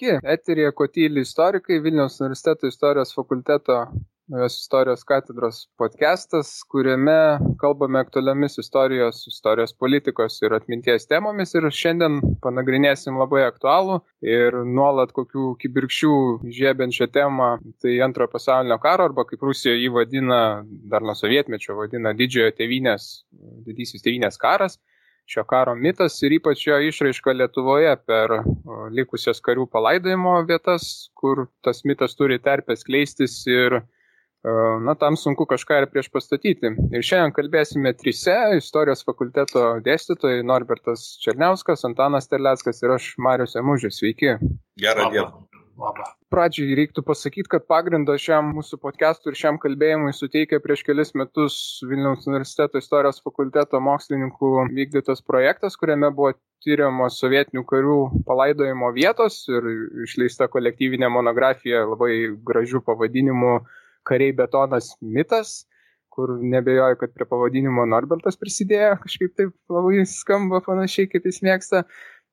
Sveiki, eterija Kotyli istorikai, Vilniaus universiteto istorijos fakulteto naujos istorijos katedros podcastas, kuriame kalbame aktualiomis istorijos, istorijos politikos ir atminties temomis ir šiandien panagrinėsim labai aktualų ir nuolat kokių kibirkščių žiebiančią temą, tai antrojo pasaulinio karo arba kaip Rusija jį vadina, dar nuo sovietmečio vadina didžiojo tevinės, didysis tevinės karas šio karo mitas ir ypač jo išraiška Lietuvoje per likusias karių palaidojimo vietas, kur tas mitas turi terpės kleistis ir na, tam sunku kažką ir prieš pastatyti. Ir šiandien kalbėsime trise istorijos fakulteto dėstytojai Norbertas Černiauskas, Antanas Terleckas ir aš Marius Emužis. Sveiki. Gerą dieną. Labą. Pradžiai reiktų pasakyti, kad pagrindą šiam mūsų podcast'ui ir šiam kalbėjimui suteikė prieš kelis metus Vilniaus universiteto istorijos fakulteto mokslininkų vykdytas projektas, kuriame buvo tyriamos sovietinių karių palaidojimo vietos ir išleista kolektyvinė monografija labai gražių pavadinimų Kariai betonas mitas kur nebejoju, kad prie pavadinimo Norbertas prisidėjo, kažkaip taip labai skamba panašiai, kaip jis mėgsta.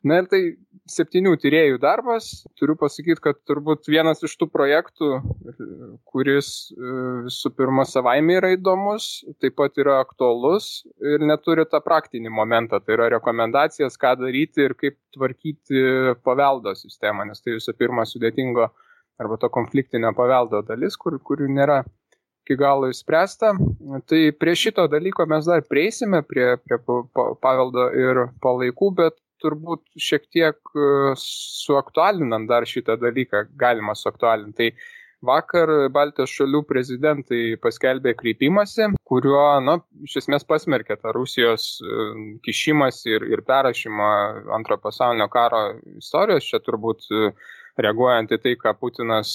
Na ir tai septynių tyriejų darbas. Turiu pasakyti, kad turbūt vienas iš tų projektų, kuris e, visų pirma savaime yra įdomus, taip pat yra aktualus ir neturi tą praktinį momentą. Tai yra rekomendacijas, ką daryti ir kaip tvarkyti paveldo sistemą, nes tai visų pirma sudėtingo arba to konfliktinio paveldo dalis, kur, kur nėra iki galo išspręsta. Tai prie šito dalyko mes dar prieisime, prie, prie paveldo ir palaikų, bet turbūt šiek tiek e, suaktualinant dar šitą dalyką galima suaktualinti. Tai vakar Baltijos šalių prezidentai paskelbė kreipimąsi, kuriuo, na, iš esmės pasmerkė tą Rusijos e, kišimas ir, ir perrašymą antrojo pasaulinio karo istorijos. Čia turbūt e, reaguojant į tai, ką Putinas,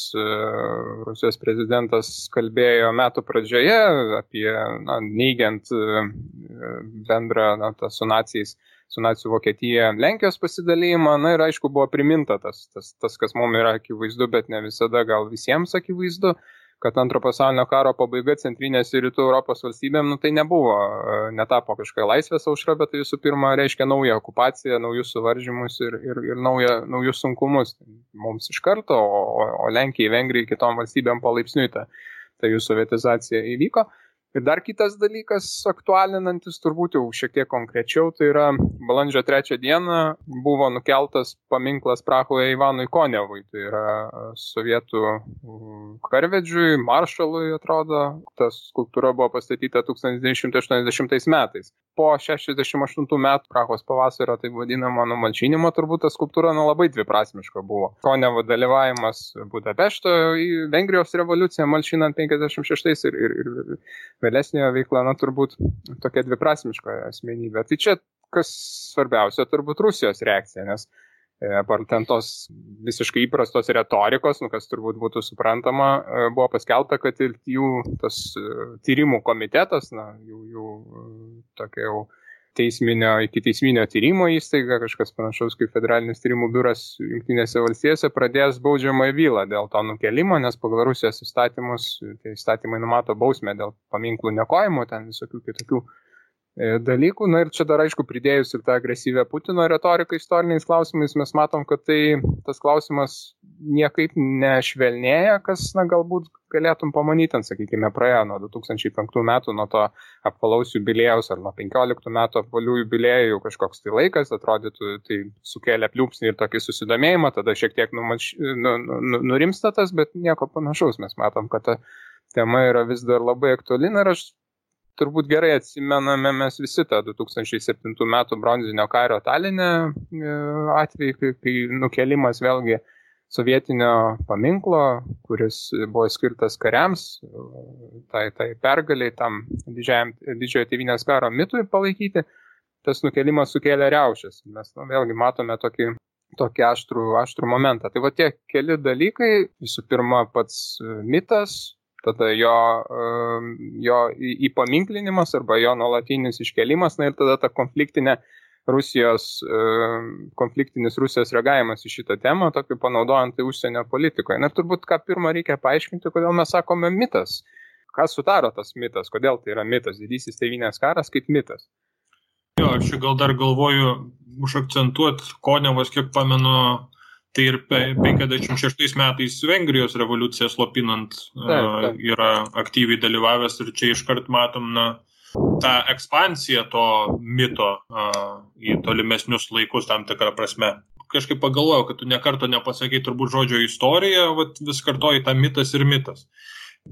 Rusijos prezidentas, kalbėjo metų pradžioje apie na, neigiant bendrą na, su nacijais su nacijų Vokietija Lenkijos pasidalymą. Na ir aišku, buvo priminta tas, tas, tas kas mums yra akivaizdu, bet ne visada gal visiems akivaizdu, kad antro pasaulinio karo pabaiga centrinės ir rytų Europos valstybėm, nu, tai nebuvo, e, netapo kažkokia laisvės aušra, bet tai visų pirma reiškia naują okupaciją, naujus suvaržymus ir, ir, ir nauja, naujus sunkumus mums iš karto, o, o Lenkijai, Vengrijai, kitom valstybėm palaipsniui ta, ta jų sovietizacija įvyko. Ir dar kitas dalykas, aktualinantis turbūt jau šiek tiek konkrečiau, tai yra balandžio trečią dieną buvo nukeltas paminklas Prahoje Ivanui Konevui, tai yra sovietų karvedžiui, maršalui atrodo. Ta skulptūra buvo pastatyta 1980 metais. Po 68 metų Prahos pavasario, tai vadinamo numalšinimo, turbūt ta skulptūra nu, labai dviprasmiška buvo. Konevo dalyvavimas Budapešto į Vengrijos revoliuciją malšinant 56 ir, ir, ir vėlesnė veikla, na, turbūt tokia dviprasmiška asmenybė. Tai čia kas svarbiausia, turbūt Rusijos reakcija, nes e, apart ten tos visiškai įprastos retorikos, nu, kas turbūt būtų suprantama, e, buvo paskelbta, kad ir jų tas e, tyrimų komitetas, na, jų, jų tokia jau teisminio, iki teisminio tyrimo įstaiga, kažkas panašaus kaip federalinis tyrimų biuras Junktinėse valstijose, pradės baudžiamąją bylą dėl to nukelimo, nes pagal Rusijos įstatymus, tai įstatymai numato bausmę dėl paminklų nekojimo, ten visokių kitokių E, dalykų. Na ir čia dar aišku pridėjus ir tą agresyvę Putino retoriką istoriniais klausimais, mes matom, kad tai tas klausimas niekaip nešvelnėja, kas, na, galbūt galėtum pamanyti, sakykime, praėjo nuo 2005 metų, nuo to apvalaus jubilėjaus ar nuo 15 metų apvalių jubilėjų kažkoks tai laikas, atrodytų, tai sukėlė pliūpsnį ir tokį susidomėjimą, tada šiek tiek numač, nu, nu, nurimsta tas, bet nieko panašaus. Mes matom, kad ta tema yra vis dar labai aktuali ir aš turbūt gerai atsimename mes visi tą 2007 metų bronzinio kario Talinė e, atvejį, kai nukelimas vėlgi sovietinio paminklo, kuris buvo skirtas kariams, tai, tai pergaliai, tam didžiajam, didžiojo tėvinės karo mitui palaikyti, tas nukelimas sukėlė riaušės. Mes nu, vėlgi matome tokį, tokį aštrų, aštrų momentą. Tai va tie keli dalykai, visų pirma, pats mitas, tada jo, jo įpaminklinimas arba jo nuolatinis iškelimas, na ir tada ta konfliktinė Rusijos, konfliktinis Rusijos reagavimas į šitą temą, tokį panaudojant tai užsienio politikoje. Na ir turbūt ką pirmą reikia paaiškinti, kodėl mes sakome mitas. Kas sudaro tas mitas, kodėl tai yra mitas, didysis tėvinės karas kaip mitas. Jo, aš gal dar galvoju užakcentuoti, Konevas, kiek pamenu, Tai ir 56 metais Vengrijos revoliuciją slopinant taip, taip. yra aktyviai dalyvavęs ir čia iškart matom, na, tą ekspansiją to mito į tolimesnius laikus tam tikrą prasme. Kažkaip pagalvojau, kad tu nekarto nepasakai turbūt žodžio istorija, vat, vis kartoji tą mitas ir mitas.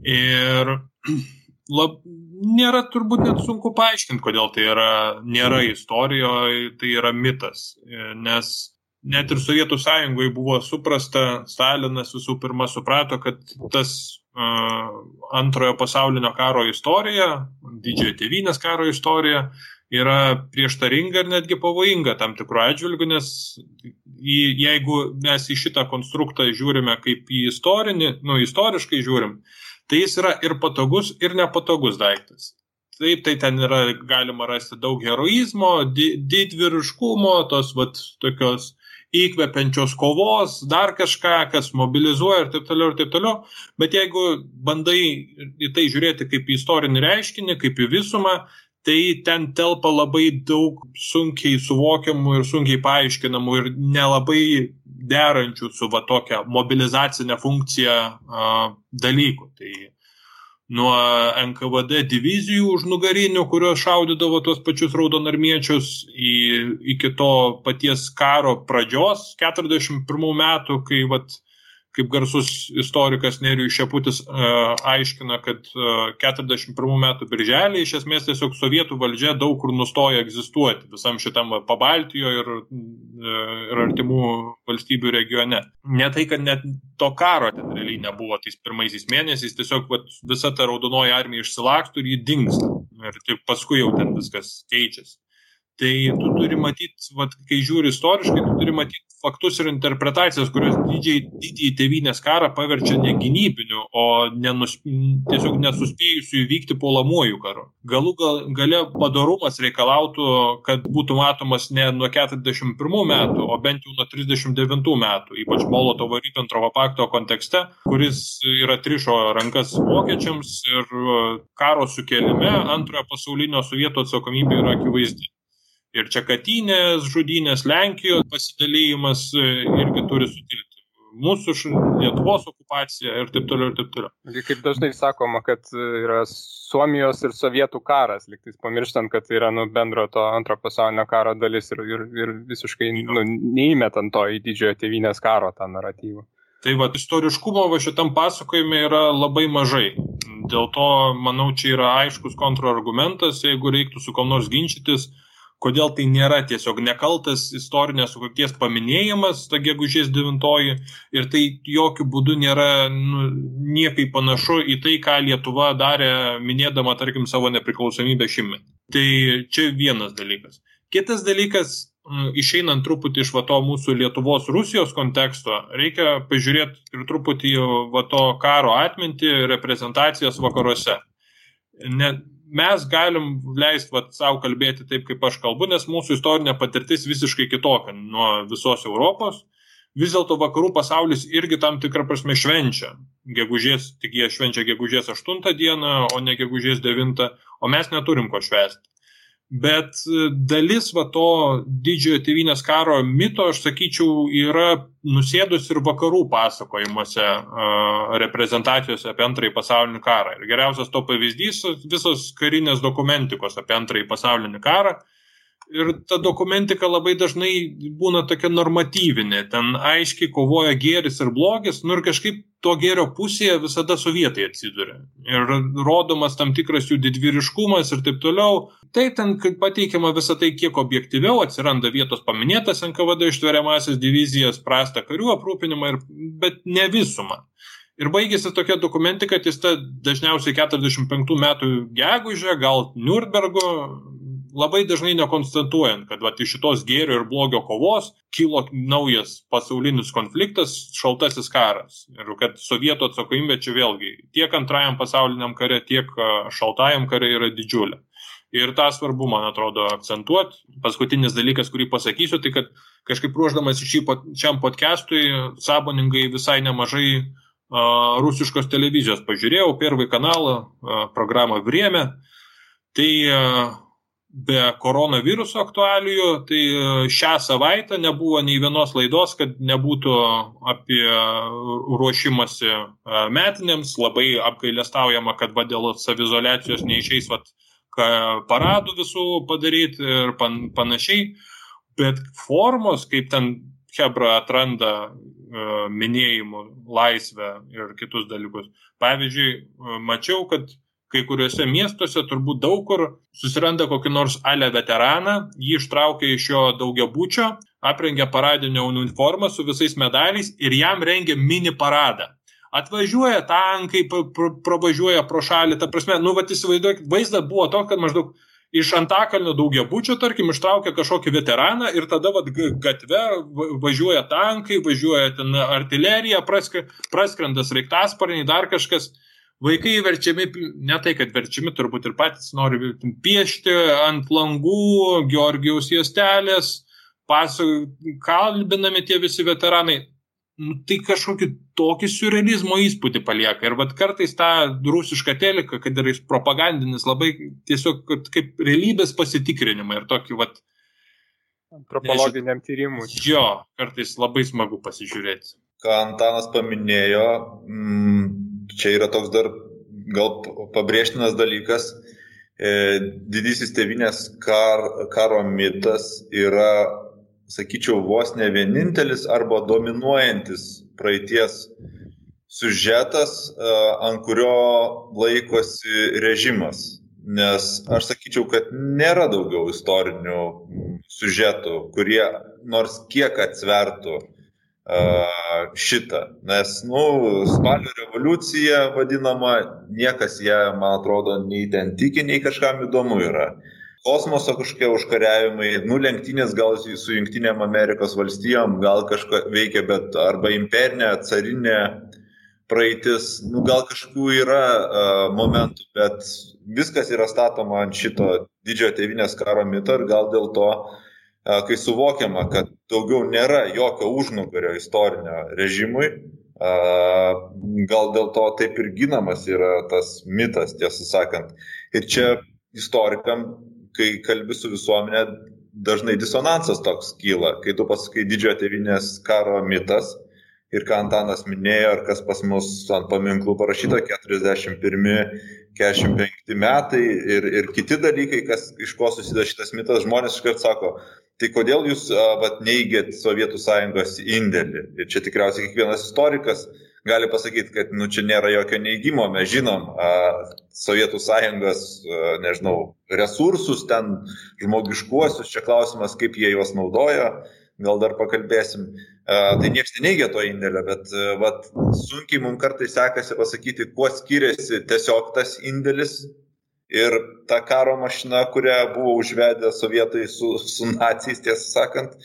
Ir lab, nėra turbūt net sunku paaiškinti, kodėl tai yra, nėra istorijoje, tai yra mitas. Nes net ir Sovietų sąjungoje buvo suprasta, Stalinas visų pirma suprato, kad tas uh, antrojo pasaulinio karo istorija, didžiojo tėvynės karo istorija yra prieštaringa ir netgi pavojinga tam tikrų atžvilgių, nes į, jeigu mes į šitą konstruktą žiūrime kaip į istorinį, nu, istoriškai žiūrim, tai jis yra ir patogus, ir nepatogus daiktas. Taip, tai ten yra galima rasti daug heroizmo, didvyriškumo, tos vat, tokios įkvepiančios kovos, dar kažką, kas mobilizuoja ir taip toliau ir taip toliau. Bet jeigu bandai į tai žiūrėti kaip į istorinį reiškinį, kaip į visumą, tai ten telpa labai daug sunkiai suvokiamų ir sunkiai paaiškinamų ir nelabai derančių su va tokia mobilizacinė funkcija a, dalykų. Tai nuo NKVD divizijų užnugarinių, kurios šaudydavo tuos pačius raudonarmiečius, į, iki to paties karo pradžios 41 metų, kai vat, kaip garsus istorikas Nerijus Šeputis uh, aiškina, kad uh, 41 metų birželį iš esmės tiesiog sovietų valdžia daug kur nustoja egzistuoti visam šitam Pabaltijoje ir, uh, ir artimų valstybių regione. Ne tai, kad net to karo ten realiai nebuvo tais pirmaisiais mėnesiais, tiesiog vat, visa ta raudonoji armija išsilaktų ir ji dinksta. Ir tik paskui jau ten viskas keičiasi. Tai tu turi matyti, kai žiūri istoriškai, tu turi matyti faktus ir interpretacijas, kurios didžiai, didįjį tėvynės karą paverčia ne gynybiniu, o nenus, tiesiog nesuspėjusiu įvykti puolamuoju karu. Galų gal, gale padarumas reikalautų, kad būtų matomas ne nuo 41 metų, o bent jau nuo 39 metų, ypač Molotovo-Ribbentropo pakto kontekste, kuris yra trišo rankas vokiečiams ir karo sukėlime antrojo pasaulinio sovietų atsakomybė yra akivaizdi. Ir čia Katynės žudynės, Lenkijos pasidalymas e, irgi turi sutilti. Mūsų Lietuvos okupacija ir taip toliau ir taip toliau. Kaip dažnai sakoma, kad e, yra Suomijos ir Sovietų karas, liktais pamirštant, kad tai yra nu, bendro to antro pasaulinio karo dalis ir, ir, ir visiškai nu, neįmetant to į didžiojo tėvynės karo tą naratyvą. Tai va, istoriškumo va šitam pasakojime yra labai mažai. Dėl to, manau, čia yra aiškus kontrargumentas, jeigu reiktų su kam nors ginčytis, kodėl tai nėra tiesiog nekaltas istorinės sukakties paminėjimas, ta gegužės 9 ir tai jokių būdų nėra nu, niekai panašu į tai, ką Lietuva darė minėdama, tarkim, savo nepriklausomybę šimtmetį. Tai čia vienas dalykas. Kitas dalykas, išeinant truputį iš va to mūsų Lietuvos Rusijos konteksto, reikia pažiūrėti ir truputį va to karo atminti reprezentacijas vakaruose. Ne, mes galim leisti savo kalbėti taip, kaip aš kalbu, nes mūsų istorinė patirtis visiškai kitokia nuo visos Europos. Vis dėlto vakarų pasaulis irgi tam tikrą prasme švenčia. Gegužės, tik jie švenčia gegužės 8 dieną, o ne gegužės 9, o mes neturim ko švęsti. Bet e, dalis va to didžiojo tėvynės karo mito, aš sakyčiau, yra nusėdus ir vakarų pasakojimuose, reprezentacijose apie antrąjį pasaulinį karą. Ir geriausias to pavyzdys - visos karinės dokumentikos apie antrąjį pasaulinį karą, ir ta dokumentika labai dažnai būna tokia normatyvinė, ten aiškiai kovoja gėris ir blogis, nu ir kažkaip to gėrio pusėje visada sovietai atsiduria. Ir rodomas tam tikras jų didvyriškumas ir taip toliau. Tai ten pateikiama visą tai kiek objektyviau, atsiranda vietos paminėtas NKVD ištveriamasis divizijas, prastą karių aprūpinimą, ir, bet ne visumą. Ir baigėsi tokia dokumentika, ties ta dažniausiai 45 metų gegužė, gal Nürnbergo, labai dažnai nekonstatuojant, kad vat, iš šitos gėrio ir blogio kovos kilo naujas pasaulinis konfliktas, šaltasis karas. Ir kad sovietų atsakomybė čia vėlgi tiek antrajam pasauliniam kare, tiek šaltajam kare yra didžiulė. Ir tą svarbu, man atrodo, akcentuoti. Paskutinis dalykas, kurį pasakysiu, tai kad kažkaip ruoždamas šiam podcastui, sąmoningai visai nemažai uh, rusiškos televizijos pažiūrėjau, pirmąjį kanalą, uh, programą Vriemė. Tai uh, be koronaviruso aktualijų, tai šią savaitę nebuvo nei vienos laidos, kad nebūtų apie ruošimasi metinėms. Labai apgailestaujama, kad va, dėl savizolacijos neišeis va, paradų visų padaryti ir pan, panašiai. Bet formos, kaip ten Hebra atranda uh, minėjimų, laisvę ir kitus dalykus. Pavyzdžiui, mačiau, kad kai kuriuose miestuose turbūt daug kur susiranda kokį nors ale veteraną, jį ištraukia iš jo daugiabučio, aprengia paradinę uniformą su visais medaliais ir jam rengia mini paradą. Atvažiuoja tankai, pravažiuoja pro šalį, ta prasme, nu, va, įsivaizduokit, vaizdas buvo toks, kad maždaug iš Antakalnio daugiabučio, tarkim, ištraukia kažkokį veteraną ir tada vat, gatve važiuoja tankai, važiuoja ten artilerija, praskrenda sraigtasparniai, dar kažkas. Vaikai verčiami, ne tai, kad verčiami, turbūt ir patys nori piešti ant langų, Georgijaus juostelės, pasakojami, kalbinami tie visi veteranai nu, tai kažkokį tokį surrealizmo įspūdį palieka. Ir vad kartais tą rusišką teliką, kad yra propagandinis, labai tiesiog kaip realybės pasitikrinimą ir tokį vad. Antropologiniam tyrimui. Jo, kartais labai smagu pasižiūrėti. Ką Antanas paminėjo, mm, čia yra toks dar gal pabrėžtinas dalykas. E, didysis tevinės kar, karo mitas yra sakyčiau, vos ne vienintelis arba dominuojantis praeities sužetas, e, ant kurio laikosi režimas. Nes aš sakyčiau, kad nėra daugiau istorinių sužetų, kurie nors kiek atsvertų uh, šitą. Nes, nu, spalio revoliucija vadinama, niekas ją, man atrodo, nei ten tiki, nei kažkam įdomu yra. Kosmoso kažkokie užkariavimai, nu, lenktynės gal su Junktinėm Amerikos valstijom, gal kažką veikia, bet arba imperinė, carinė praeitis, nu, gal kažkokių yra uh, momentų, bet viskas yra statoma ant šito didžiojo tėvinės karo mito ir gal dėl to, uh, kai suvokiama, kad daugiau nėra jokio užnugario istorinio režimui, gal dėl to taip ir ginamas yra tas mitas, tiesą sakant. Ir čia istorikam kai kalbi su visuomenė, dažnai disonansas toks kyla, kai tu pasakai didžiojo tevinės karo mitas ir ką Antanas minėjo, ar kas pas mus ant paminklų parašyta 41, 45 metai ir, ir kiti dalykai, kas, iš ko susideda šitas mitas, žmonės iškart sako, tai kodėl jūs vat, neįgėt Sovietų sąjungos indėlį. Ir čia tikriausiai kiekvienas istorikas gali pasakyti, kad nu, čia nėra jokio neįgymo, mes žinom a, Sovietų sąjungos, a, nežinau, resursus ten žmogiškuosius, čia klausimas, kaip jie juos naudoja, gal dar pakalbėsim. A, tai niekas neneigia to indėlio, bet a, vat, sunkiai mums kartais sekasi pasakyti, kuo skiriasi tiesiog tas indėlis ir ta karo mašina, kurią buvo užvedę sovietai su, su nacijais, tiesą sakant,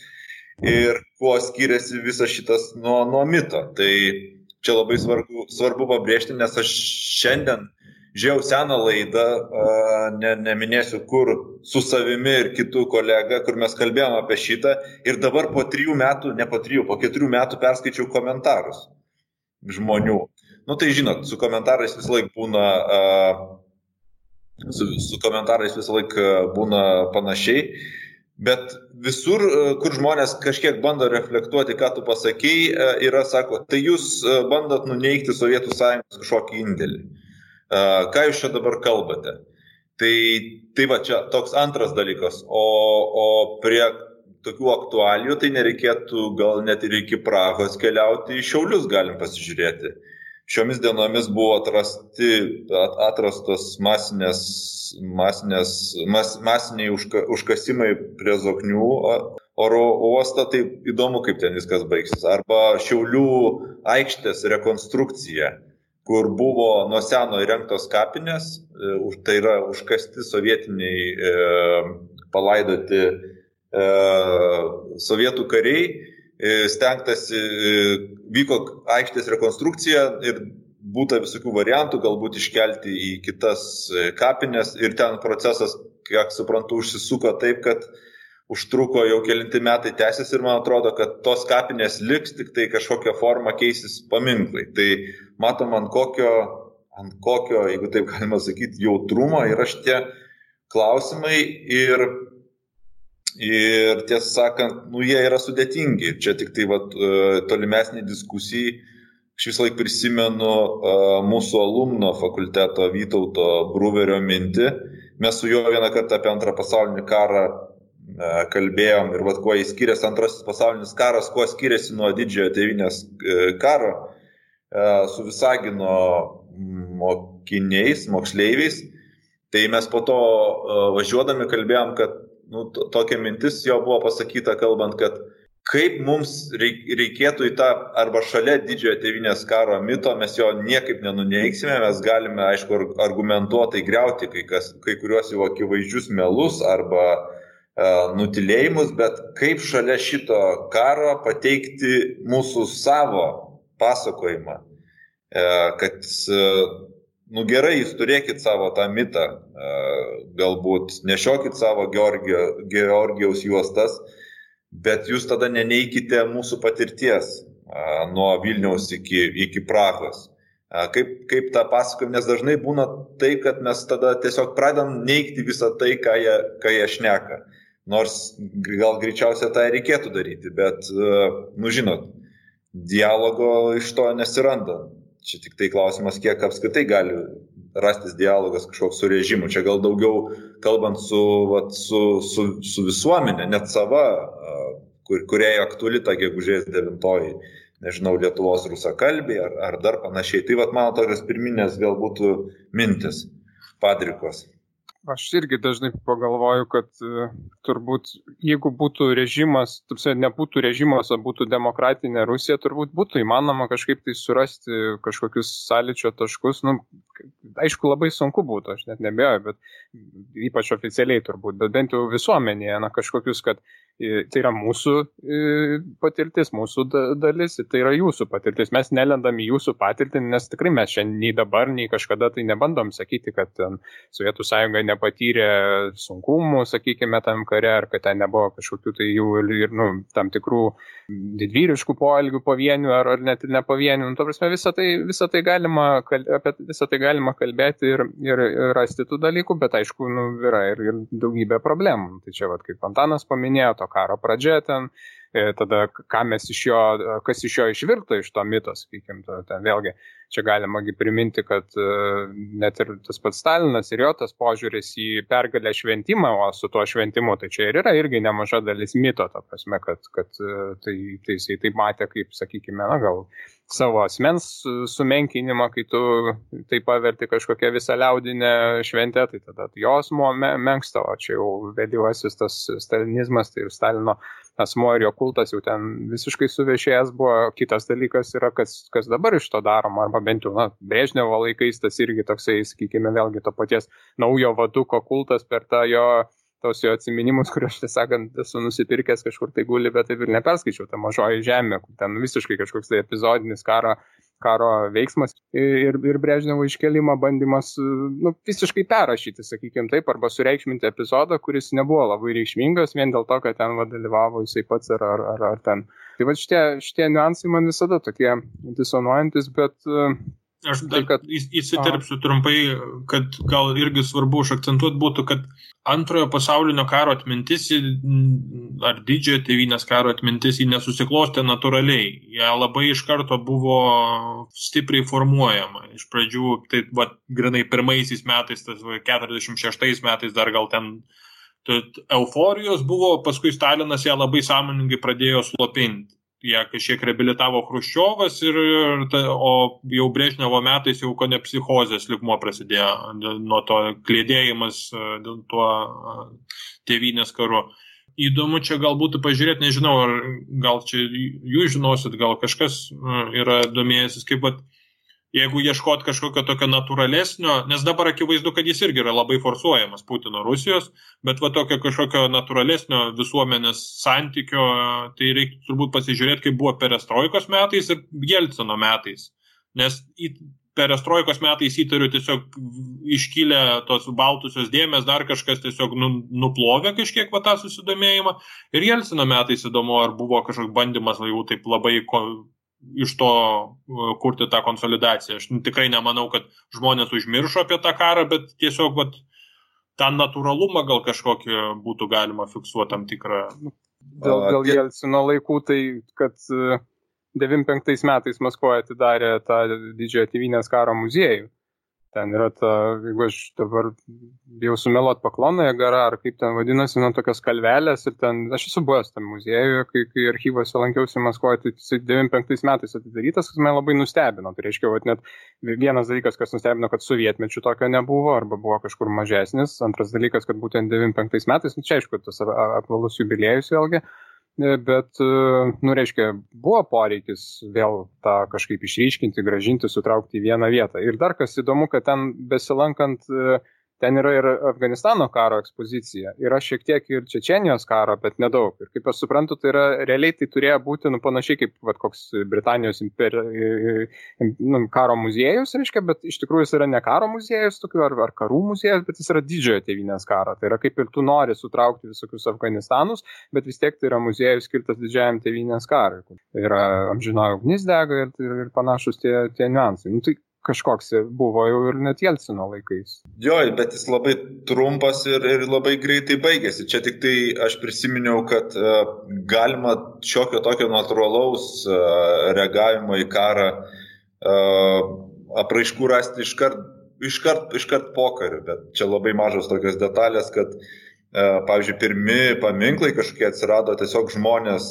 ir kuo skiriasi visas šitas nuo, nuo mito. Tai čia labai svarbu, svarbu pabrėžti, nes aš šiandien žiūrėjau seną laidą, ne, neminėsiu kur, su savimi ir kitų kolega, kur mes kalbėjome apie šitą ir dabar po trijų metų, ne po trijų, po keturių metų perskaičiau komentarus žmonių. Nu tai žinot, su komentarais vis laik būna, su, su komentarais vis laik būna panašiai. Bet visur, e, kur žmonės kažkiek bando reflektuoti, ką tu pasakėjai, e, yra, sako, tai jūs e, bandot nuneikti Sovietų sąjungos kažkokį indėlį. Ką jūs čia dabar kalbate? Tai, tai va čia toks antras dalykas. O, o prie tokių aktualijų tai nereikėtų gal net ir iki Prahos keliauti, į Šiaulius galim pasižiūrėti. Šiomis dienomis buvo atrasti, atrastos masinės masinės, mas, masiniai užka, užkasimai prie Zoknių oro uosto, tai įdomu, kaip ten viskas baigsis. Arba Šiaulių aikštės rekonstrukcija, kur buvo nuo seno įrengtos kapinės, e, tai yra užkasti sovietiniai e, palaidoti e, sovietų kariai, stengtasi, e, vyko aikštės rekonstrukcija ir būta visokių variantų, galbūt iškelti į kitas e, kapines ir ten procesas, kiek suprantu, užsisuko taip, kad užtruko jau kelinti metai tęsis ir man atrodo, kad tos kapinės liks, tik tai kažkokią formą keisis paminklai. Tai matom, ant kokio, ant kokio, jeigu taip galima sakyti, jautrumo yra šitie klausimai ir, ir tiesą sakant, nu, jie yra sudėtingi. Čia tik tai vat, e, tolimesnė diskusija. Aš vis laik prisimenu uh, mūsų alumno fakulteto Vytauto Bruverio mintį. Mes su juo vieną kartą apie antrą pasaulinį karą uh, kalbėjom ir vad kuo jis skiriasi antrasis pasaulinis karas, kuo skiriasi nuo didžiojo tėvinės uh, karo su Visagino mokiniais, moksleiviais. Tai mes po to važiuodami kalbėjom, kad nu, tokia mintis jo buvo pasakyta, kalbant, kad kaip mums reikėtų į tą arba šalia didžiojo tėvinės karo mito, mes jo niekaip nenuneiksime, mes galime, aišku, argumentuotai greuti kai, kas, kai kuriuos jau akivaizdžius melus arba uh, nutilėjimus, bet kaip šalia šito karo pateikti mūsų savo pasakojimą, uh, kad uh, nu gerai, jūs turėkit savo tą mitą, galbūt nešiokit savo Georgio, Georgijaus juostas, bet jūs tada neneikite mūsų patirties nuo Vilniaus iki, iki Prahos. Kaip, kaip tą pasakojim, nes dažnai būna tai, kad mes tada tiesiog pradedam neikti visą tai, ką jie, ką jie šneka. Nors gal greičiausiai tą reikėtų daryti, bet, nu žinot, dialogo iš to nesiranda. Čia tik tai klausimas, kiek apskritai gali rastis dialogas kažkoks su režimu. Čia gal daugiau kalbant su, vat, su, su, su visuomenė, net sava, kur, kuriai aktuali ta gegužės devintoji, nežinau, Lietuvos rusakalbė ar, ar dar panašiai. Tai vat mano tokios pirminės galbūt mintis, padrikos. Aš irgi dažnai pagalvoju, kad uh, turbūt jeigu būtų režimas, tarsi nebūtų režimas, o būtų demokratinė Rusija, turbūt būtų įmanoma kažkaip tai surasti kažkokius sąlyčio taškus. Nu, aišku, labai sunku būtų, aš net nebejoju, bet ypač oficialiai turbūt, bet bent jau visuomenėje, na, kažkokius, kad Tai yra mūsų patirtis, mūsų dalis, tai yra jūsų patirtis. Mes nelendam į jūsų patirtį, nes tikrai mes šiandien nei dabar, nei kažkada tai nebandom sakyti, kad Sovietų sąjunga nepatyrė sunkumų, sakykime, tam kare, ar kad ten nebuvo kažkokių tai jų ir, nu, tam tikrų didvyriškų poelgių pavienių, ar, ar net ne pavienių. Nu, prasme, visą tai, visą tai galima, apie visą tai galima kalbėti ir, ir rasti tų dalykų, bet aišku, nu, yra ir, ir daugybė problemų. Tai čia, vat, kaip Antanas paminėjo, to karo pradžia ten, tada ką mes iš jo, kas iš jo išvirto iš to mito, sakykime, ten vėlgi čia galima priminti, kad e, net ir tas pats Stalinas ir jo tas požiūris į pergalę šventimą, o su tuo šventimu, tai čia ir yra irgi nemaža dalis mito, ta prasme, kad, kad e, tai, tai jisai taip matė, kaip, sakykime, na, gal savo asmens sumenkinimą, kai tu tai paverti kažkokią visą liaudinę šventę, tai tada jos muo menksta, o čia jau vėlyvasis tas stalinizmas, tai ir Stalino asmo ir jo kultas jau ten visiškai suvešėjęs buvo. Kitas dalykas yra, kas, kas dabar iš to daroma, arba bent jau, na, Brežnevo laikais tas irgi toksai, sakykime, vėlgi to paties naujo vaduko kultas per tą jo tos jo atsiminimus, kur aš tiesąkant esu nusipirkęs kažkur tai guli, bet taip ir neperskaičiau, ta mažoji žemė, ten visiškai kažkoks tai epizodinis karo, karo veiksmas ir, ir Brežnevo iškelimo bandymas nu, visiškai perrašyti, sakykime taip, arba sureikšminti epizodą, kuris nebuvo labai reikšmingas vien dėl to, kad ten va, dalyvavo jisai pats ar, ar, ar, ar ten. Tai va šitie, šitie niuansai man visada tokie disonuojantis, bet uh, Aš tai, kad... įsiterpsiu trumpai, kad gal irgi svarbu užakcentuoti būtų, kad antrojo pasaulinio karo atmintis ar didžiojo tėvynės karo atmintis jį nesusiklostė natūraliai. Jie labai iš karto buvo stipriai formuojama. Iš pradžių, tai va, grinai pirmaisiais metais, tas va, 46 metais dar gal ten euforijos buvo, paskui Stalinas ją labai sąmoningai pradėjo slopinti ją kažkiek reabilitavo Hruščiovas, ir, ir ta, o jau Brežnevo metais jau ko ne psichozės likmo prasidėjo nuo to klėdėjimas dėl tuo tėvynės karu. Įdomu čia galbūt pažiūrėti, nežinau, ar gal čia jūs žinosit, gal kažkas yra domėjęsis, kaip pat jeigu ieškot kažkokio tokio natūralesnio, nes dabar akivaizdu, kad jis irgi yra labai forsuojamas Putino Rusijos, bet va tokio kažkokio natūralesnio visuomenės santykio, tai reikia turbūt pasižiūrėti, kaip buvo perestroikos metais ir Jelcino metais. Nes į perestroikos metais įtariu tiesiog iškilę tos baltusios dėmės, dar kažkas tiesiog nu, nuplovė kažkiek va tą susidomėjimą. Ir Jelcino metais įdomu, ar buvo kažkoks bandymas jau taip labai iš to e, kurti tą konsolidaciją. Aš tikrai nemanau, kad žmonės užmiršo apie tą karą, bet tiesiog vat, tą natūralumą gal kažkokį būtų galima fiksuoti tam tikrą. Dėl, dėl Jelcino laikų, tai kad 95 metais Maskvoje atidarė tą didžiojo tėvynės karo muziejų. Ten yra ta, jeigu aš dabar bijau sumelot paklonoje gara, ar kaip ten vadinasi, nu, tokios kalvelės ir ten, aš esu buvęs tam muziejuje, kai, kai archyvose lankiausi Maskvoje, tai jisai 95 metais atidarytas, kas mane labai nustebino. Tai reiškia, vat, net vienas dalykas, kas nustebino, kad sovietmečių tokio nebuvo, arba buvo kažkur mažesnis. Antras dalykas, kad būtent 95 metais, nu čia aišku, tas apvalus jubiliejus vėlgi. E, bet, e, nu, reiškia, buvo poreikis vėl tą kažkaip išryškinti, gražinti, sutraukti į vieną vietą. Ir dar kas įdomu, kad ten besilankant uh, Ten yra ir Afganistano karo ekspozicija, yra šiek tiek ir Čečenijos karo, bet nedaug. Ir kaip aš suprantu, tai yra realiai tai turėjo būti nu, panašiai kaip vat, koks Britanijos imper, nu, karo muziejus, reiškia, bet iš tikrųjų jis yra ne karo muziejus, tokiu, ar, ar karų muziejus, bet jis yra didžiojo tėvynės karo. Tai yra kaip ir tu nori sutraukti visokius Afganistanus, bet vis tiek tai yra muziejus skirtas didžiajam tėvynės karui. Yra amžinojo ugnis dega ir, ir, ir panašus tie, tie niuansai. Nu, tai kažkoks buvo jau ir net Jelcino laikais. Jo, bet jis labai trumpas ir, ir labai greitai baigėsi. Čia tik tai aš prisiminiau, kad uh, galima šiokio tokio natūralaus uh, reagavimo į karą uh, apraiškų rasti iškart, iškart, iškart pokariu, bet čia labai mažos tokios detalės, kad Pavyzdžiui, pirmi paminklai kažkokie atsirado tiesiog žmonės,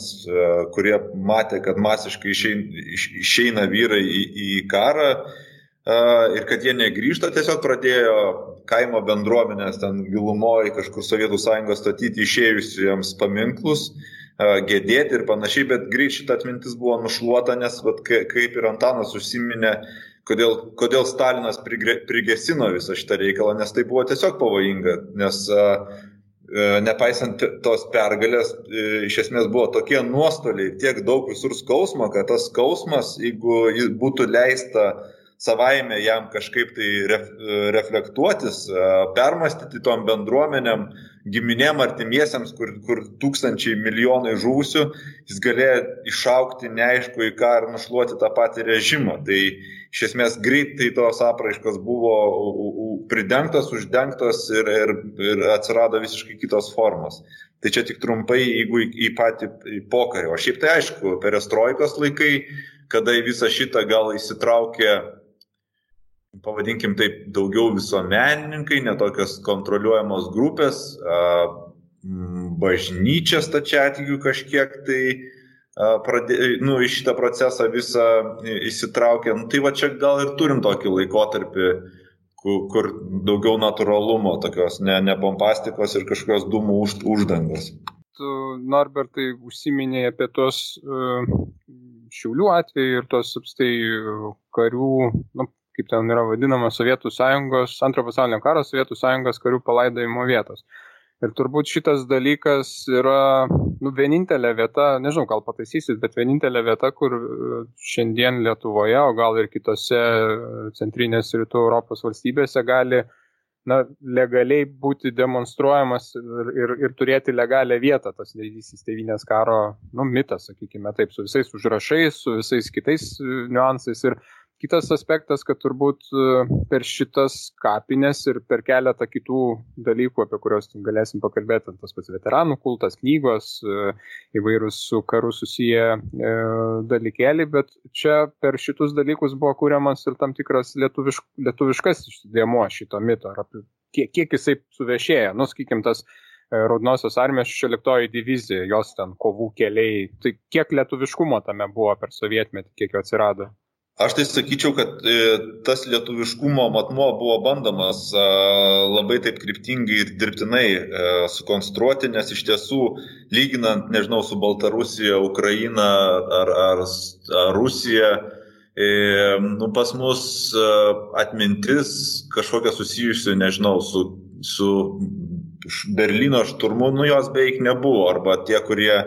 kurie matė, kad masiškai išeina, išeina vyrai į, į karą, ir kad jie negrįžta, tiesiog pradėjo kaimo bendruomenės ten gilumoje kažkur Sovietų sąjungos statyti išėjusiems paminklus, gedėti ir panašiai, bet greit šitą atmintis buvo nušluota, nes vat, kaip ir Antanas užsiminė, kodėl, kodėl Stalinas prigesino visą šitą reikalą, nes tai buvo tiesiog pavojinga, nes nepaisant tos pergalės, iš esmės buvo tokie nuostoliai, tiek daug visur skausmo, kad tas skausmas, jeigu būtų leista uh, savaime jam kažkaip tai ref, reflektuotis, permastyti tom bendruomenėm, giminėm artimiesiems, kur, kur tūkstančiai milijonai žuvusių, jis galėjo išaukti neaišku į ką ir nušluoti tą patį režimą. Tai iš esmės greitai tos apraiškos buvo pridengtos, uždengtos ir, ir, ir atsirado visiškai kitos formos. Tai čia tik trumpai, jeigu į, į patį į pokarį. O šiaip tai aišku, perestroikos laikai, kada į visą šitą gal įsitraukė pavadinkim taip, daugiau visuomenininkai, netokios kontroliuojamos grupės, bažnyčia stačiatikių kažkiek tai pradė, nu, į šitą procesą visą įsitraukė. Nu, tai va čia gal ir turim tokį laikotarpį, kur, kur daugiau natūralumo, tokios ne, ne pompastikos ir kažkokios dūmų už, uždangos. Tu, Norbertai, užsiminėjai apie tos uh, šiaulių atveju ir tos apstai karių, nu, kaip ten yra vadinama Sovietų sąjungos, antro pasaulinio karo Sovietų sąjungos karių palaidojimo vietos. Ir turbūt šitas dalykas yra nu, vienintelė vieta, nežinau, gal pataisysit, bet vienintelė vieta, kur e, šiandien Lietuvoje, o gal ir kitose e, centrinės rytų Europos valstybėse gali na, legaliai būti demonstruojamas ir, ir, ir turėti legalią vietą tas didysis tevinės karo nu, mitas, sakykime taip, su visais užrašais, su visais kitais e, niuansais. Ir Kitas aspektas, kad turbūt e, per šitas kapines ir per keletą kitų dalykų, apie kuriuos galėsim pakalbėti, tas pats veteranų kultas, knygos, e, įvairūs su karu susiję e, dalykėliai, bet čia per šitus dalykus buvo kūriamas ir tam tikras lietuvišk, lietuviškas dėmo šito mito, kiek, kiek jisai suvešėja, nu, sakykim, tas Raudonosios armijos 16 divizija, jos ten kovų keliai, tai kiek lietuviškumo tame buvo per sovietmetį, kiek jo atsirado? Aš tai sakyčiau, kad e, tas lietuviškumo matmuo buvo bandomas labai taip kryptingai ir dirbtinai e, sukonstruoti, nes iš tiesų, lyginant, nežinau, su Baltarusija, Ukraina ar, ar, ar Rusija, e, nu, pas mus atmintis kažkokia susijusi, nežinau, su, su Berlyno šturmu, nu jos beveik nebuvo, arba tie, kurie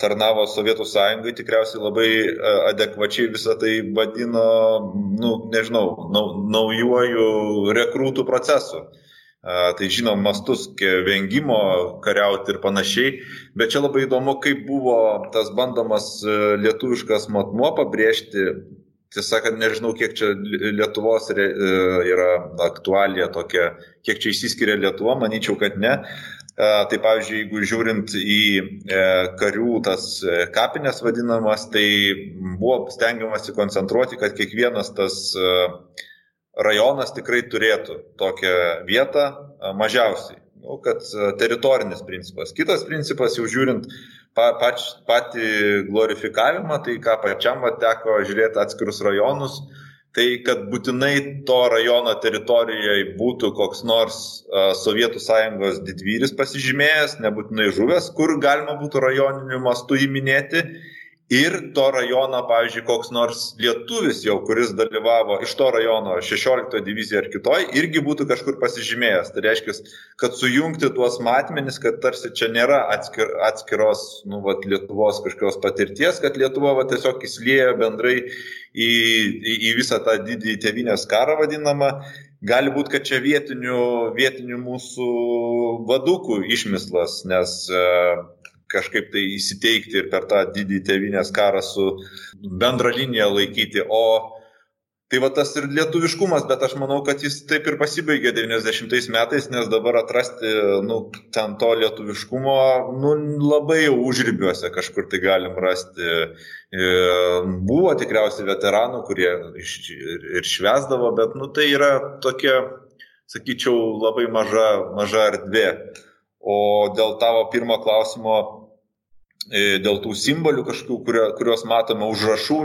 tarnavo Sovietų sąjungai, tikriausiai labai e, adekvačiai visą tai vadino, nu, nežinau, nau, naujuoju rekrūtų procesu. E, tai žinom mastus vengimo kariauti ir panašiai, bet čia labai įdomu, kaip buvo tas bandomas e, lietuviškas matmuo pabrėžti tiesą sakant, nežinau, kiek čia Lietuvos yra aktualija tokia, kiek čia išsiskiria Lietuva, manyčiau, kad ne. Tai pavyzdžiui, jeigu žiūrint į karių tas kapinės vadinamas, tai buvo stengiamasi koncentruoti, kad kiekvienas tas rajonas tikrai turėtų tokią vietą mažiausiai nu, kad e, teritorinis principas. Kitas principas, jau žiūrint pa, pač, patį glorifikavimą, tai ką pačiam teko žiūrėti atskirus rajonus, tai kad būtinai to rajono teritorijoje būtų koks nors uh, Sovietų sąjungos didvyris pasižymėjęs, nebūtinai žuvęs, kur galima būtų rajoniniu mastu įminėti ir to rajono, pavyzdžiui, koks nors lietuvis jau, kuris dalyvavo iš to rajono 16 divizijoje ar kitoj, irgi būtų kažkur pasižymėjęs. Tai reiškia, kad sujungti tuos matmenis, kad tarsi čia nėra atskir, atskiros nu, vat, Lietuvos kažkokios patirties, kad Lietuva vat, tiesiog įsiliejo bendrai į, į, į visą tą didįjį tėvinės karą vadinamą. Gali būti, kad čia vietinių, vietinių mūsų vadukų išmislas, nes uh, kažkaip tai įsiteikti ir per tą didį tevinės karą su bendra linija laikyti. O tai va tas ir lietuviškumas, bet aš manau, kad jis taip ir pasibaigė 90 metais, nes dabar atrasti, nu, ten to lietuviškumo, nu, labai jau užribiuose kažkur tai galim rasti. Buvo tikriausiai veteranų, kurie ir švesdavo, bet, nu, tai yra tokia, sakyčiau, labai maža, maža erdvė. O dėl tavo pirmo klausimo, dėl tų simbolių kažkokių, kuriuos matome užrašų e,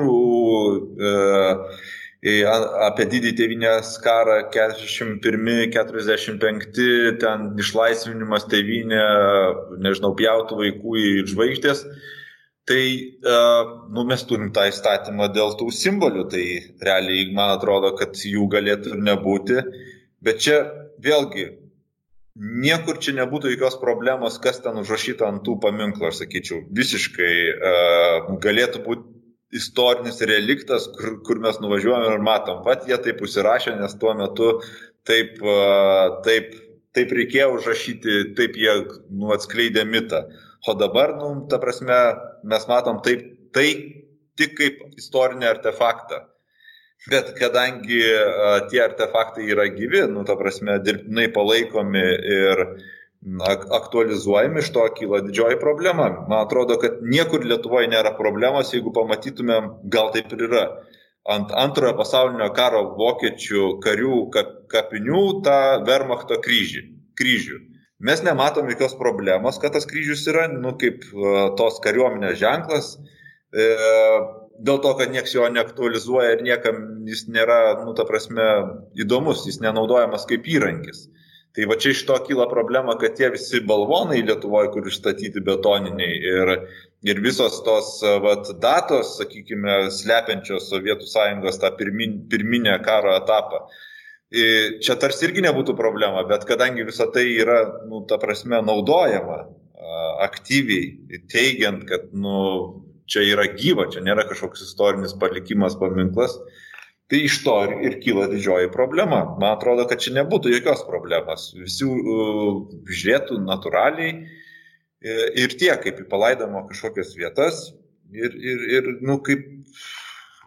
e, apie didį tėvinės karą 41-45, ten išlaisvinimas tėvinė, nežinau, pjautų vaikų į žvaigždės. Tai nu, mes turim tą įstatymą dėl tų simbolių, tai realiai man atrodo, kad jų galėtų ir nebūti. Bet čia vėlgi Niekur čia nebūtų jokios problemos, kas ten užrašyta ant tų paminklų, aš sakyčiau. Visiškai uh, galėtų būti istorinis reliktas, kur, kur mes nuvažiuojame ir matom, pat jie taip užsirašė, nes tuo metu taip, uh, taip, taip reikėjo užrašyti, taip jie nu, atskleidė mitą. O dabar, nu, ta prasme, mes matom taip, tai tik kaip istorinį artefaktą. Bet kadangi tie artefaktai yra gyvi, nu, ta prasme, dirbtinai palaikomi ir ak aktualizuojami, iš to kyla didžioji problema. Man atrodo, kad niekur Lietuvoje nėra problemos, jeigu pamatytumėm, gal taip ir yra. Ant antrojo pasaulinio karo vokiečių karių kap, kapinių tą Wehrmachto kryžį, kryžių. Mes nematom jokios problemos, kad tas kryžius yra, nu, kaip tos kariuomenės ženklas. E, dėl to, kad nieks jo neaktualizuoja ir niekam jis nėra, nu, ta prasme, įdomus, jis nenaudojamas kaip įrankis. Tai va čia iš to kyla problema, kad tie visi balvonai Lietuvoje, kur išstatyti betoniniai ir, ir visos tos vat, datos, sakykime, slepiančios Sovietų sąjungos tą pirmin, pirminę karo etapą, čia tarsi irgi nebūtų problema, bet kadangi visa tai yra, nu, ta prasme, naudojama aktyviai, teigiant, kad, nu, čia yra gyva, čia nėra kažkoks istorinis palikimas, paminklas. Tai iš to ir, ir kyla didžioji problema. Man atrodo, kad čia nebūtų jokios problemos. Visi uh, žiūrėtų natūraliai e, ir tiek, kaip į palaidamo kažkokias vietas. Ir, ir, ir nu, kaip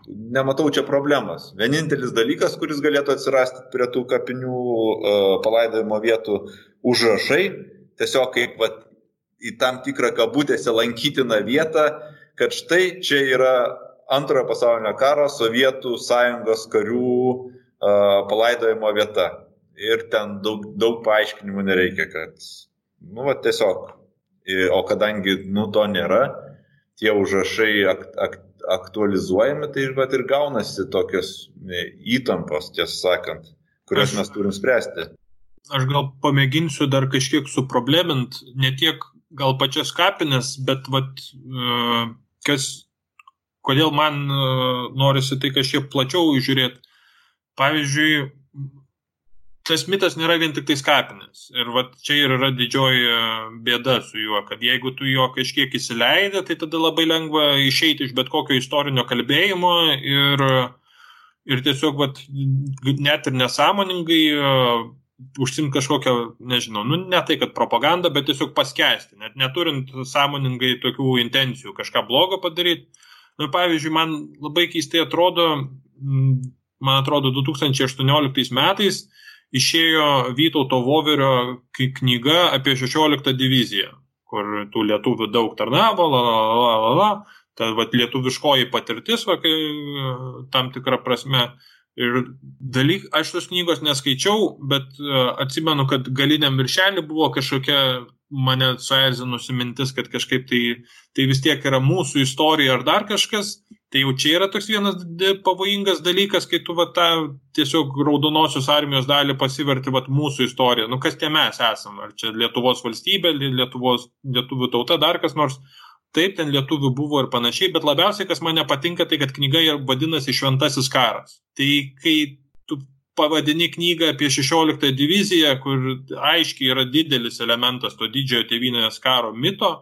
nematau čia problemos. Vienintelis dalykas, kuris galėtų atsirasti prie tų kapinių uh, palaidojimo vietų užrašai, tiesiog kaip vat, į tam tikrą kabutėse lankytiną vietą, kad štai čia yra antrojo pasaulinio karo Sovietų sąjungos karių uh, palaidojimo vieta. Ir ten daug, daug paaiškinimų nereikia, kad, nu, va, tiesiog. O kadangi, nu, to nėra, tie užrašai ak, ak, aktualizuojami, tai va, ir gaunasi tokios įtampos, tiesą sakant, kurias mes turim spręsti. Aš gal pamėginsiu dar kažkiek suproblemint, ne tiek gal pačias kapines, bet vat, uh, kas, kodėl man e, norisi tai kažkiek plačiau žiūrėti. Pavyzdžiui, tas mitas nėra vien tik tai skapinis. Ir va čia ir yra didžioji e, bėda su juo, kad jeigu tu jo kažkiek įsileidai, tai tada labai lengva išeiti iš bet kokio istorinio kalbėjimo ir, ir tiesiog vat, net ir nesąmoningai e, užsimti kažkokią, nežinau, nu ne tai, kad propagandą, bet tiesiog paskesti, net neturint sąmoningai tokių intencijų kažką blogo padaryti. Nu, pavyzdžiui, man labai keistai atrodo, man atrodo, 2018 metais išėjo Vytauto Voverio knyga apie 16 diviziją, kur tų lietuvių daug tarnavo, la, la, la, la, la. ta vat, lietuviškoji patirtis, va, kai, tam tikrą prasme. Ir dalyk, aš tos knygos neskaičiau, bet uh, atsimenu, kad galiniam viršelį buvo kažkokia mane suerzinusi mintis, kad kažkaip tai, tai vis tiek yra mūsų istorija ar dar kažkas, tai jau čia yra toks vienas pavojingas dalykas, kai tu va, tą tiesiog raudonosios armijos dalį pasiverti va, mūsų istoriją. Nu, kas tie mes esame? Ar čia Lietuvos valstybė, Lietuvos, lietuvių tauta, dar kas nors. Taip, ten lietuvių buvo ir panašiai, bet labiausiai, kas man nepatinka, tai kad knyga vadinasi Šventasis karas. Tai kai pavadini knygą apie 16 diviziją, kur aiškiai yra didelis elementas to didžiojo tėvynės karo mito,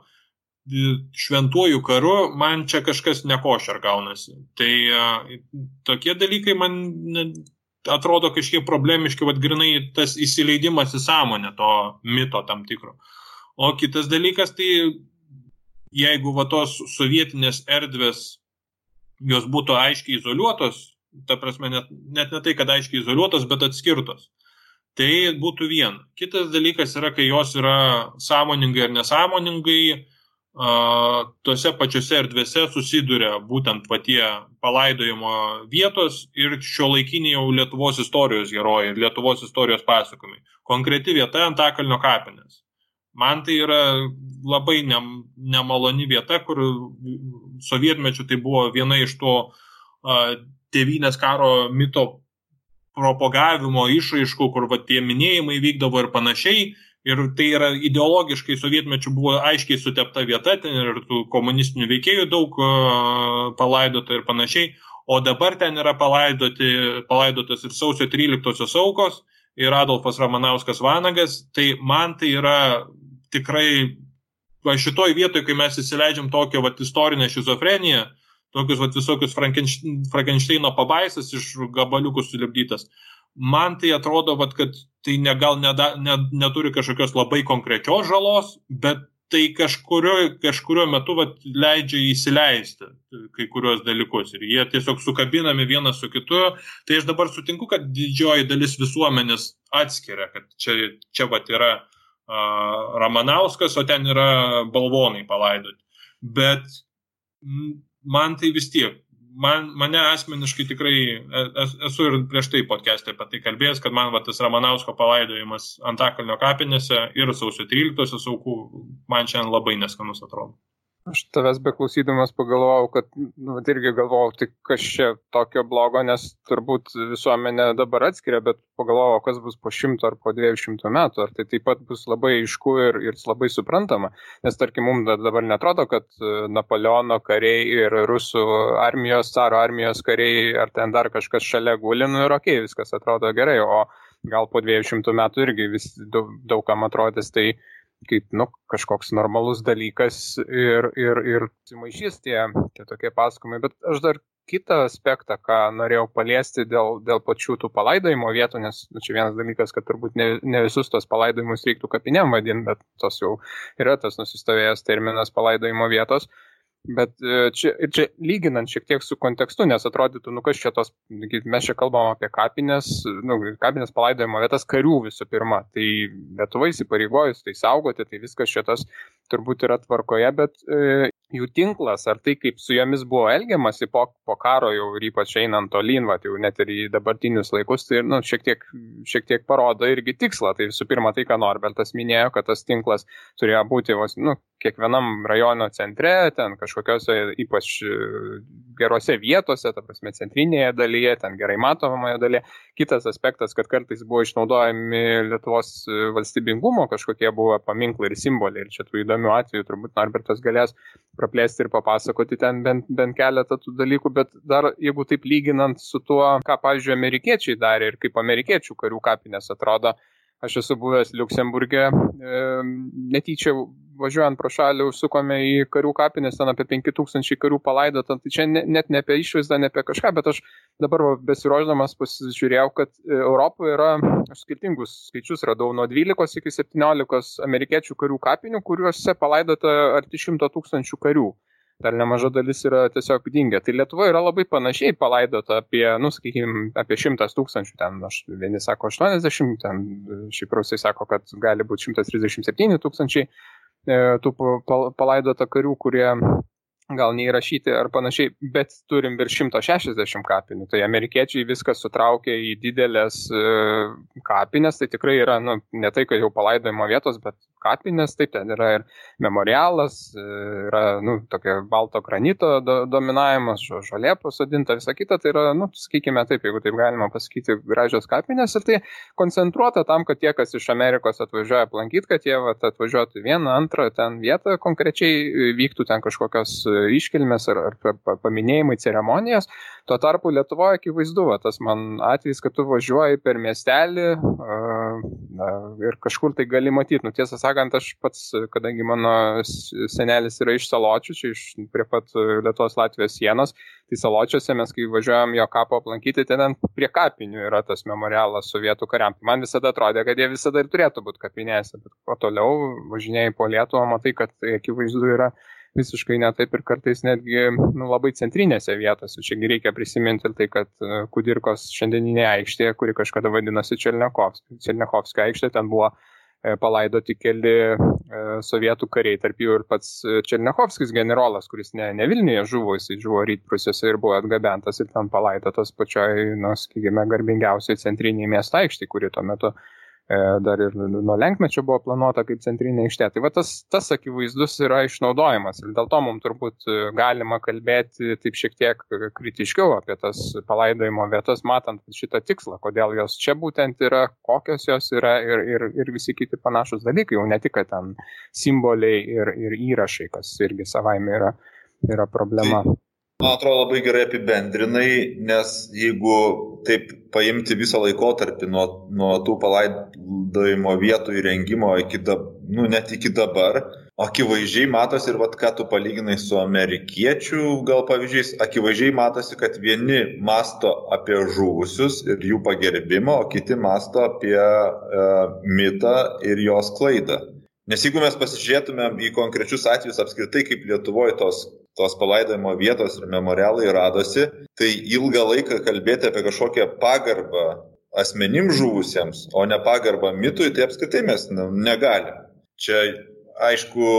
šventuoju karu, man čia kažkas nekošer gaunasi. Tai a, tokie dalykai man atrodo kažkiek problemiški, vad grinai tas įsileidimas į sąmonę to mito tam tikro. O kitas dalykas, tai jeigu va tos sovietinės erdvės, jos būtų aiškiai izoliuotos, ta prasme, net, net ne tai, kad aiškiai izoliuotos, bet atskirtos. Tai būtų viena. Kitas dalykas yra, kai jos yra sąmoningai ar nesąmoningai, uh, tose pačiose erdvėse susiduria būtent patie palaidojimo vietos ir šio laikiniai jau Lietuvos istorijos herojai Lietuvos istorijos pasakojimai. Konkreti vieta Antakalnio kapinės. Man tai yra labai ne, nemaloni vieta, kur sovietmečių tai buvo viena iš to uh, tėvynės karo mito propagavimo išraiškų, kur va, tie minėjimai vykdavo ir panašiai. Ir tai yra ideologiškai sovietmečių buvo aiškiai sutepta vieta, ten ir tų komunistinių veikėjų daug palaidota ir panašiai. O dabar ten yra palaidoti, palaidotas ir sausio 13-osios aukos ir Adolfas Ramanauskas Vanagas. Tai man tai yra tikrai, va šitoj vietoje, kai mes įsileidžiam tokią va, istorinę šizofreniją, tokius vat, visokius Frankensteino pabaisas iš gabaliukų sulibdytas. Man tai atrodo, vat, kad tai ne, gal neda, ne, neturi kažkokios labai konkrečios žalos, bet tai kažkurio, kažkurio metu vat, leidžia įsileisti kai kurios dalykus ir jie tiesiog sukabinami vienas su kitu. Tai aš dabar sutinku, kad didžioji dalis visuomenės atskiria, kad čia, čia vat, yra Ramanauskas, o ten yra balvonai palaidoti. Bet man tai vis tiek, man, mane asmeniškai tikrai, e, esu ir prieš tai podcast'e apie tai kalbėjęs, kad man va, tas Ramanausko palaidojimas Antakalnio kapinėse ir sausio 13 aukų man šiandien labai neskanus atrodo. Aš tavęs beklausydamas pagalvojau, kad, nu, irgi galvojau, tai kas čia tokio blogo, nes turbūt visuomenė dabar atskiria, bet pagalvojau, kas bus po šimto ar po dviejų šimtų metų, ar tai taip pat bus labai aišku ir, ir labai suprantama. Nes, tarkim, mums dabar netrodo, kad e, Napoleono kariai ir rusų armijos, caro armijos kariai, ar ten dar kažkas šalia gulinu ir okei, viskas atrodo gerai, o gal po dviejų šimtų metų irgi vis daug, daugam atrodys tai kaip nu, kažkoks normalus dalykas ir, ir, ir sumaišys tie, tie tokie pasakojimai. Bet aš dar kitą aspektą, ką norėjau paliesti dėl, dėl pačių tų palaidojimo vietų, nes nu, čia vienas dalykas, kad turbūt ne, ne visus tos palaidojimus reiktų kapinėm vadinti, bet tos jau yra tas nusistovėjęs terminas palaidojimo vietos. Uh, Bet e, čia, čia lyginant šiek tiek su kontekstu, nes atrodytų, nu kas čia tos, mes čia kalbam apie kapinės, nu, kapinės palaidojimo vietas karių visų pirma. Tai Lietuva įsipareigojus tai saugoti, tai viskas šitas turbūt yra tvarkoje, bet e, jų tinklas, ar tai kaip su jomis buvo elgiamasi po, po karo jau ir ypač einant tolyn, va, jau net ir į dabartinius laikus, tai nu, šiek, tiek, šiek tiek parodo irgi tikslą. Tai visų pirma, tai ką Norbertas minėjo, kad tas tinklas turėjo būti vos, nu, kiekvienam rajono centre, ten kažkokiose ypač gerose vietose, ta prasme centrinėje dalyje, ten gerai matomoje dalyje. Kitas aspektas, kad kartais buvo išnaudojami Lietuvos valstybingumo kažkokie buvo paminklai ir simboliai. Ir čia tų įdomių atvejų turbūt Norbertas galės praplėsti ir papasakoti ten bent, bent keletą tų dalykų, bet dar jeigu taip lyginant su tuo, ką, pavyzdžiui, amerikiečiai darė ir kaip amerikiečių karių kapinės atrodo, aš esu buvęs Luksemburgė, e, netyčia važiuojant pro šalį užsukome į karių kapinės, ten apie 5000 karių palaidota, tai čia ne, net ne apie išvaizdą, ne apie kažką, bet aš dabar pasiruošdamas pasižiūrėjau, kad Europoje yra, skirtingus skaičius radau, nuo 12 iki 17 amerikiečių karių kapinių, kuriuose palaidota arti 100 tūkstančių karių. Dar nemaža dalis yra tiesiog dingę. Tai Lietuva yra labai panašiai palaidota apie, nu, sakykime, apie 100 tūkstančių, ten aš, vieni sako 80, ten šiaip rusai sako, kad gali būti 137 tūkstančiai e, tų palaidota karių, kurie gal neįrašyti ar panašiai, bet turim virš 160 kapinių. Tai amerikiečiai viskas sutraukė į didelės e, kapinės, tai tikrai yra, nu, ne tai, kad jau palaidojimo vietos, bet kapinės, taip, ten yra ir memorialas, e, yra, nu, tokia balto granito do, dominavimas, žolė pasodinta, visa kita, tai yra, nu, sakykime taip, jeigu taip galima pasakyti, gražios kapinės. Ir tai koncentruota tam, kad tie, kas iš Amerikos atvažiuoja aplankyti, kad jie vat, atvažiuotų vieną, antrą ten vietą, konkrečiai vyktų ten kažkokios iškilmės ar, ar paminėjimai, ceremonijos. Tuo tarpu Lietuvoje akivaizdu, va, tas man atvejis, kad tu važiuoji per miestelį na, ir kažkur tai gali matyti. Nu, tiesą sakant, aš pats, kadangi mano senelis yra iš Saločių, čia iš prie pat Lietuvos Latvijos sienos, tai Saločiuose mes, kai važiuojam jo kapo aplankyti, ten prie kapinių yra tas memorialas sovietų kariam. Man visada atrodė, kad jie visada ir turėtų būti kapinėse, bet kuo toliau važinėjai po Lietuvą, matai, kad tai akivaizdu yra visiškai ne taip ir kartais netgi nu, labai centrinėse vietose. Čiagi reikia prisiminti tai, kad e, Kudirkos šiandieninė aikštė, kuri kažkada vadinosi Černiachovskio aikštė, ten buvo e, palaidoti keli e, sovietų kariai, tarp jų ir pats Černiachovskis generolas, kuris ne, ne Vilniuje žuvo, jisai žuvo rytprusiuose ir buvo atgabentas ir ten palaidotas pačioj, nu, sakykime, garbingiausiai centriniai miesto aikštė, kuri tuo metu E, dar ir nuo lenkmečio buvo planuota kaip centrinė aikštė. Tai va tas, tas akivaizdus yra išnaudojimas ir dėl to mums turbūt e, galima kalbėti taip šiek tiek kritiškiau apie tas palaidojimo vietas, matant šitą tikslą, kodėl jos čia būtent yra, kokios jos yra ir, ir, ir visi kiti panašus dalykai, jau ne tik ten simboliai ir, ir įrašai, kas irgi savaime yra, yra problema. Tai Man atrodo labai gerai apibendrinai, nes jeigu taip paimti visą laikotarpį nuo, nuo tų palaidojimo vietų įrengimo iki, da, nu, net iki dabar, akivaizdžiai matosi ir vat, ką tu palyginai su amerikiečių gal pavyzdžiais, akivaizdžiai matosi, kad vieni masto apie žuvusius ir jų pagerbimą, o kiti masto apie e, mitą ir jos klaidą. Nes jeigu mes pasižiūrėtumėm į konkrečius atvejus apskritai, kaip Lietuvoje tos tos palaidojimo vietos ir memorialai radosi, tai ilgą laiką kalbėti apie kažkokią pagarbą asmenim žuvusiems, o ne pagarbą mitui, tai apskritai mes negalim. Čia, aišku,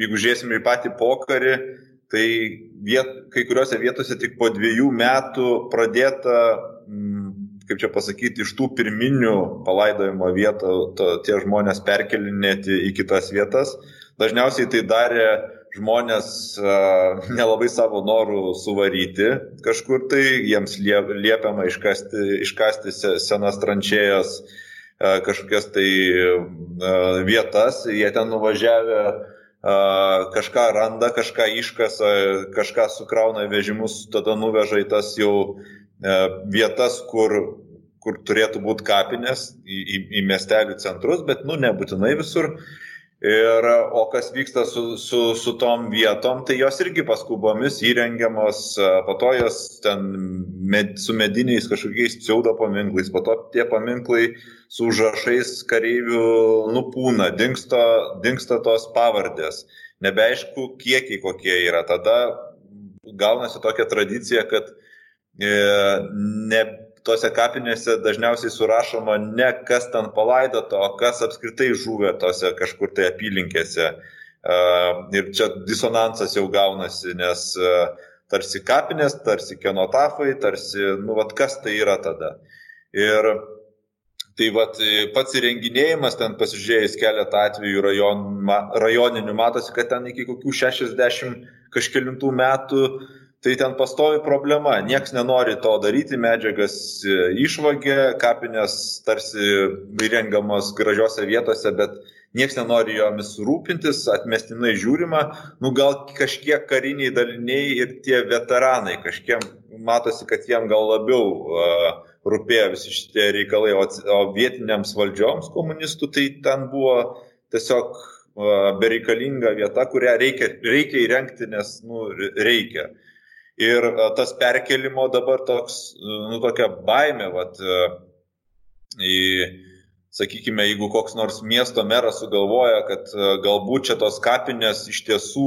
jeigu žiūrėsime į patį pokarį, tai viet, kai kuriuose vietose tik po dviejų metų pradėta, kaip čia pasakyti, iš tų pirminių palaidojimo vietų to, tie žmonės perkelinėti į kitas vietas. Dažniausiai tai darė žmonės nelabai savo norų suvaryti kažkur tai, jiems liepiama iškasti, iškasti senas tranšėjas kažkokias tai vietas, jie ten nuvažiavę kažką randa, kažką iškasa, kažką sukrauna vežimus, tada nuveža į tas jau vietas, kur, kur turėtų būti kapinės, į, į, į miestelių centrus, bet nu nebūtinai visur. Ir, o kas vyksta su, su, su tom vietom, tai jos irgi paskubomis įrengiamos, po to jos ten med, su mediniais kažkokiais pseudo paminklais, po to tie paminklai su užrašais kareivių nupūna, dinksta, dinksta tos pavardės. Nebeaišku, kiekiai kokie yra. Tada gaunasi tokia tradicija, kad e, ne, tose kapinėse dažniausiai surašoma ne kas ten palaidota, o kas apskritai žuvė tose kažkur tai apylinkėse. Ir čia disonansas jau gaunasi, nes tarsi kapinės, tarsi kenotafai, tarsi, nu, vad kas tai yra tada. Ir tai vad pats įrenginėjimas, ten pasižiūrėjus keletą atvejų rajon, rajoninių, matosi, kad ten iki kokių 60 kažkėlintų metų Tai ten pastovi problema, nieks nenori to daryti, medžiagas e, išvagė, kapinės tarsi įrengamos gražiose vietose, bet nieks nenori jomis rūpintis, atmestinai žiūrima, nu gal kažkiek kariniai daliniai ir tie veteranai, kažkiem matosi, kad jiem gal labiau uh, rūpėjo visi šitie reikalai, o, o vietiniams valdžioms komunistų tai ten buvo tiesiog uh, bereikalinga vieta, kurią reikia, reikia įrengti, nes nu, reikia. Ir e, tas perkelimo dabar toks, e, nu, tokia baime, vat, e, į, sakykime, jeigu koks nors miesto meras sugalvoja, kad galbūt čia tos kapinės iš tiesų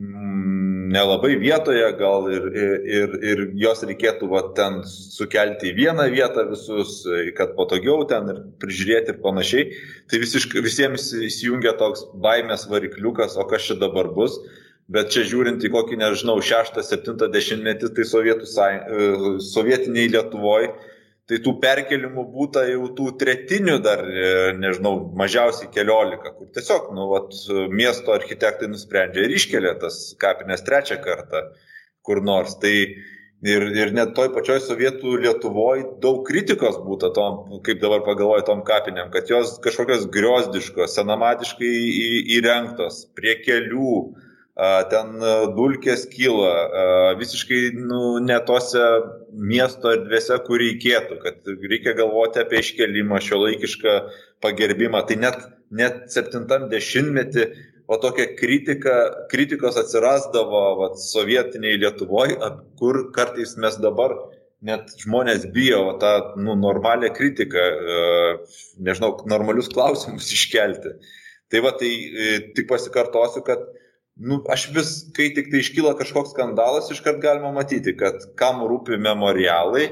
mm, nelabai vietoje, gal ir, ir, ir jos reikėtų va, ten sukelti į vieną vietą visus, kad patogiau ten ir prižiūrėti ir panašiai. Tai visiškai, visiems įsijungia toks baimės varikliukas, o kas čia dabar bus. Bet čia žiūrint į kokį, nežinau, 6-7 dešimtmetį, tai sovietų, e, sovietiniai Lietuvoje tai tų perkelimų būta jau tų tretinių dar, e, nežinau, mažiausiai keliolika, kur tiesiog, nu, vat, miesto architektai nusprendžia ir iškelia tas kapines trečią kartą kur nors. Tai ir, ir net toj pačioj sovietų Lietuvoje daug kritikos būtų tom, kaip dabar pagalvoju, tom kapiniam, kad jos kažkokios griozdiškos, senamadiškai įrengtos, prie kelių, ten dulkės kyla, visiškai nu, ne tose miesto erdvėse, kur reikėtų, kad reikia galvoti apie iškelimą, šio laikišką pagerbimą. Tai net, net 70-metį, o tokia kritika, kritikos atsirasdavo vat, sovietiniai Lietuvoje, kur kartais mes dabar net žmonės bijo tą nu, normalią kritiką, nežinau, normalius klausimus iškelti. Tai va, tai e, tik pasikartosiu, kad nu, aš vis, kai tik tai iškyla kažkoks skandalas, iškart galima matyti, kad kam rūpi memorialai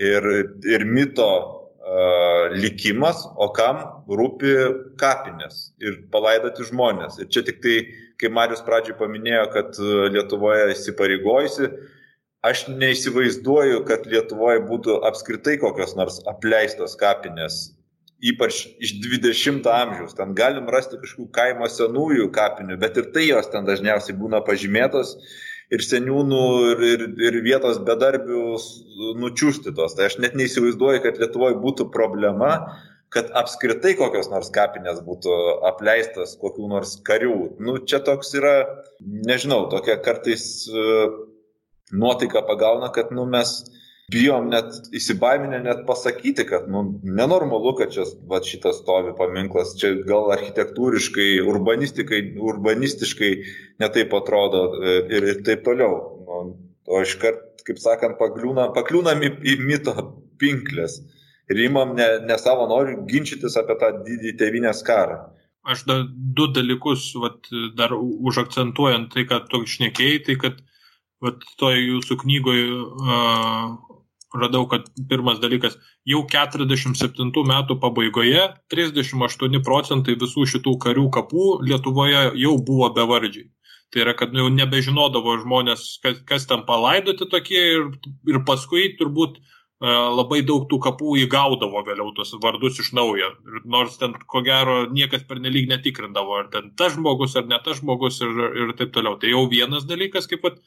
ir, ir mito uh, likimas, o kam rūpi kapinės ir palaidoti žmonės. Ir čia tik tai, kai Marius pradžioj paminėjo, kad Lietuvoje įsipareigojusi, aš neįsivaizduoju, kad Lietuvoje būtų apskritai kokios nors apleistos kapinės ypač iš 20 amžiaus. Ten galim rasti kažkokių kaimo senųjų kapinių, bet ir tai jos ten dažniausiai būna pažymėtos ir seniūnų, ir, ir, ir vietos bedarbių nučiūstytos. Tai aš net neįsivaizduoju, kad Lietuvoje būtų problema, kad apskritai kokios nors kapinės būtų apleistas kokių nors karių. Nu, čia toks yra, nežinau, tokia kartais uh, nuotaika pagauna, kad nu, mes bijom net įsibaiminę net pasakyti, kad nu, nenormalu, kad čia va, šitas stovi paminklas, čia gal architektūriškai, urbanistiškai netaip atrodo e, ir, ir taip toliau. Nu, o iškart, kaip sakant, pakliūnam, pakliūnam į, į mito pinklės ir imam ne, ne savo noriu ginčytis apie tą didį tevinės karą. Aš da, du dalykus vat, dar užakcentuojant tai, kad tu šnekėjai, tai kad vat, toj jūsų knygoje uh, radau, kad pirmas dalykas, jau 47 metų pabaigoje 38 procentai visų šitų karių kapų Lietuvoje jau buvo bevardžiai. Tai yra, kad nu, jau nebežinodavo žmonės, kas, kas ten palaidoti tokie ir, ir paskui turbūt uh, labai daug tų kapų įgaudavo vėliau tos vardus iš naujo. Ir nors ten, ko gero, niekas pernelyg netikrindavo, ar ten tas žmogus, ar ne tas žmogus ir, ir taip toliau. Tai jau vienas dalykas, kaip pat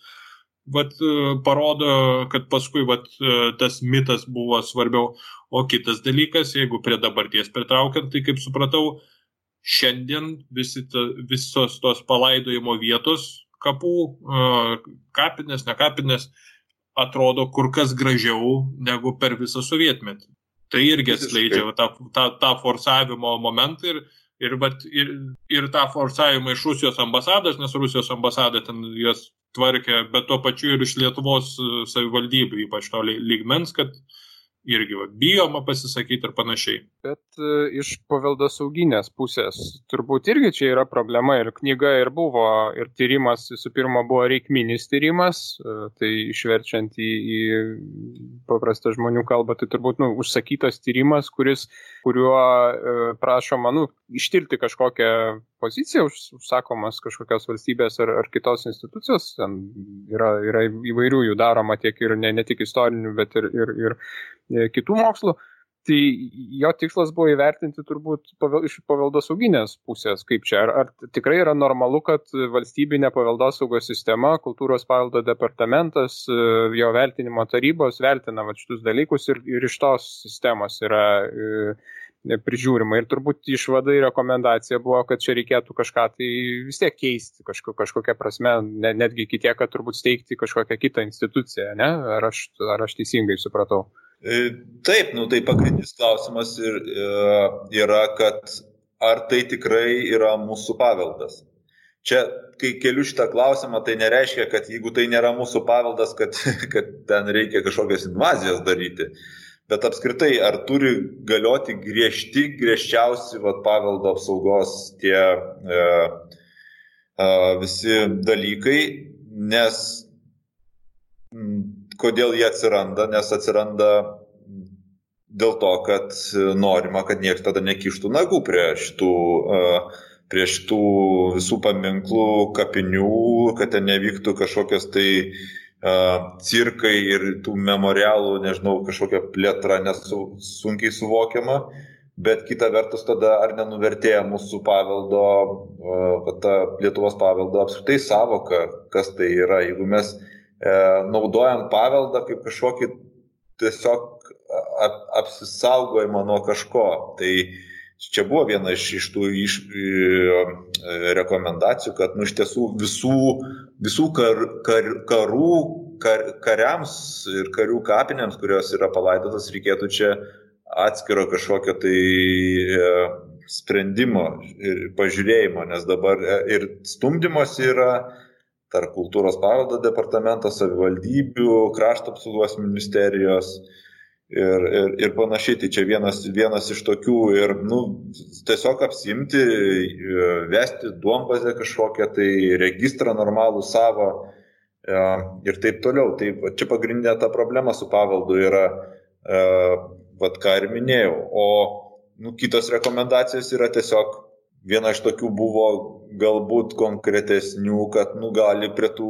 vat, e, parodo, kad paskui vat, e, tas mitas buvo svarbiau. O kitas dalykas, jeigu prie dabarties pritraukiant, tai kaip supratau, šiandien visi ta, visos tos palaidojimo vietos kapų, e, kapinės, ne kapinės, atrodo kur kas gražiau negu per visą sovietmetį. Tai irgi atskleidžia tą, tą, tą forsavimo momentą ir, ir, vat, ir, ir tą forsavimą iš Rusijos ambasados, nes Rusijos ambasada ten jos tvarkė, bet tuo pačiu ir iš Lietuvos e, savivaldybių, ypač to lygmens, kad irgi va, bijoma pasisakyti ir panašiai. Bet e, iš paveldosauginės pusės turbūt irgi čia yra problema ir knyga ir buvo, ir tyrimas visų pirma buvo reikminis tyrimas, e, tai išverčiant į, į paprastą žmonių kalbą, tai turbūt nu, užsakytas tyrimas, kuris, kuriuo prašoma nu, ištirti kažkokią poziciją, užsakomas kažkokios valstybės ar, ar kitos institucijos, ten yra, yra įvairių jų daroma tiek ir ne, ne tik istorinių, bet ir, ir, ir E, kitų mokslų. Tai jo tikslas buvo įvertinti turbūt pavel, iš paveldosauginės pusės, kaip čia. Ar, ar tikrai yra normalu, kad valstybinė paveldosaugos sistema, kultūros paveldo departamentas, e, jo vertinimo tarybos vertina va, šitus dalykus ir, ir iš tos sistemos yra e, prižiūrima. Ir turbūt išvada ir rekomendacija buvo, kad čia reikėtų kažką tai vis tiek keisti, kažko, kažkokią prasme, net, netgi iki tiek, kad turbūt steigti kažkokią kitą instituciją, ne? Ar aš, ar aš teisingai supratau? E, taip, nu tai pagrindinis klausimas ir, e, yra, kad ar tai tikrai yra mūsų paveldas. Čia, kai keliu šitą klausimą, tai nereiškia, kad jeigu tai nėra mūsų paveldas, kad, kad ten reikia kažkokias invazijas daryti. Bet apskritai, ar turi galioti griežti, griežčiausi vat, paveldo apsaugos tie e, visi dalykai, nes kodėl jie atsiranda, nes atsiranda dėl to, kad norima, kad niekas tada nekištų nagų prie šitų, prie šitų visų paminklų, kapinių, kad ten nevyktų kažkokios tai cirkai ir tų memorialų, nežinau, kažkokia plėtra nesu, sunkiai suvokiama, bet kita vertus tada ar nenuvertėja mūsų paveldo, ta Lietuvos paveldo apskritai savoka, kas tai yra, jeigu mes e, naudojam paveldą kaip kažkokį tiesiog ap, apsisaugojimą nuo kažko. Tai čia buvo viena iš, iš tų iš, e, rekomendacijų, kad nu, iš tiesų visų, visų kar, kar, karų, kar, kariams ir karių kapinėms, kurios yra palaidotas, reikėtų čia atskiro kažkokio tai e, sprendimo ir pažiūrėjimo, nes dabar e, ir stumdymas yra tarp kultūros paveldo departamento, savivaldybių, krašto apsaugos ministerijos ir, ir, ir panašiai. Tai čia vienas, vienas iš tokių ir nu, tiesiog apsimti, e, vesti duombazę kažkokią, tai registrą normalų savo e, ir taip toliau. Tai čia pagrindinė ta problema su paveldu yra, e, vad ką ir minėjau. O nu, kitos rekomendacijos yra tiesiog viena iš tokių buvo galbūt konkretesnių, kad nu, gali prie tų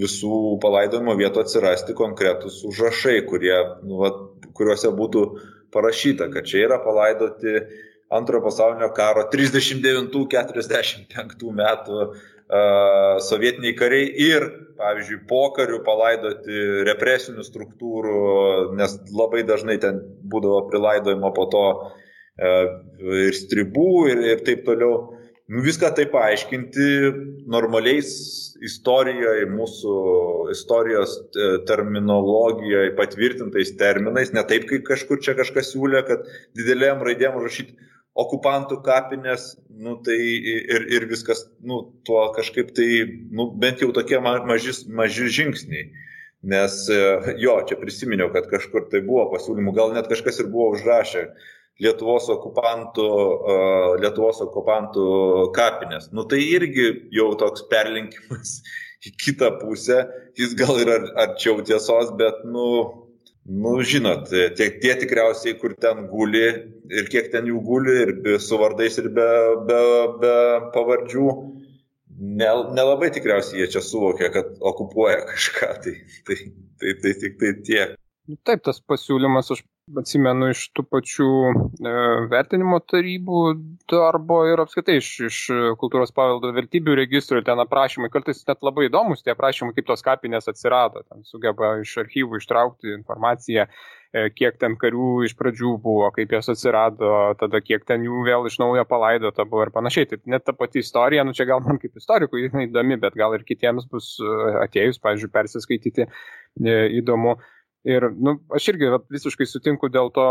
visų palaidojimo vietų atsirasti konkretus užrašai, kurie, nu, va, kuriuose būtų parašyta, kad čia yra palaidoti antrojo pasaulinio karo 39-45 metų uh, sovietiniai kariai ir, pavyzdžiui, pokarių palaidoti represinių struktūrų, nes labai dažnai ten būdavo prilaidojimo po to uh, ir stribų ir, ir taip toliau. Nu, viską tai paaiškinti normaliais istorijoje, mūsų istorijos e, terminologijoje patvirtintais terminais, ne taip, kaip kažkur čia kažkas siūlė, kad didelėm raidėm rašyti okupantų kapinės, nu, tai ir, ir viskas, nu, tuo kažkaip tai, nu, bent jau tokie maži, maži žingsniai. Nes e, jo, čia prisiminiau, kad kažkur tai buvo pasiūlymų, gal net kažkas ir buvo užrašę, Lietuvos okupantų, Lietuvos okupantų kapinės. Nu tai irgi jau toks perlinkimas į kitą pusę, jis gal yra arčiau tiesos, bet, nu, nu žinot, tie, tie tikriausiai, kur ten guli ir kiek ten jų guli, ir su vardais, ir be, be, be pavardžių, nelabai ne tikriausiai jie čia suvokia, kad okupuoja kažką. Tai, tai, tai, tai tik tai tiek. Taip, tas pasiūlymas, aš atsimenu iš tų pačių e, vertinimo tarybų darbo ir apskaitai iš, iš kultūros paveldo vertybių registrų, ten aprašymai, kartais net labai įdomus tie aprašymai, kaip tos kapinės atsirado, ten sugeba iš archyvų ištraukti informaciją, e, kiek ten karių iš pradžių buvo, kaip jos atsirado, tada kiek ten jų vėl iš naujo palaidota buvo ir panašiai. Tai net ta pati istorija, nu čia gal man kaip istorikui jinai įdomi, bet gal ir kitiems bus e, atėjus, pavyzdžiui, persiskaityti e, įdomu. Ir nu, aš irgi visiškai sutinku dėl to,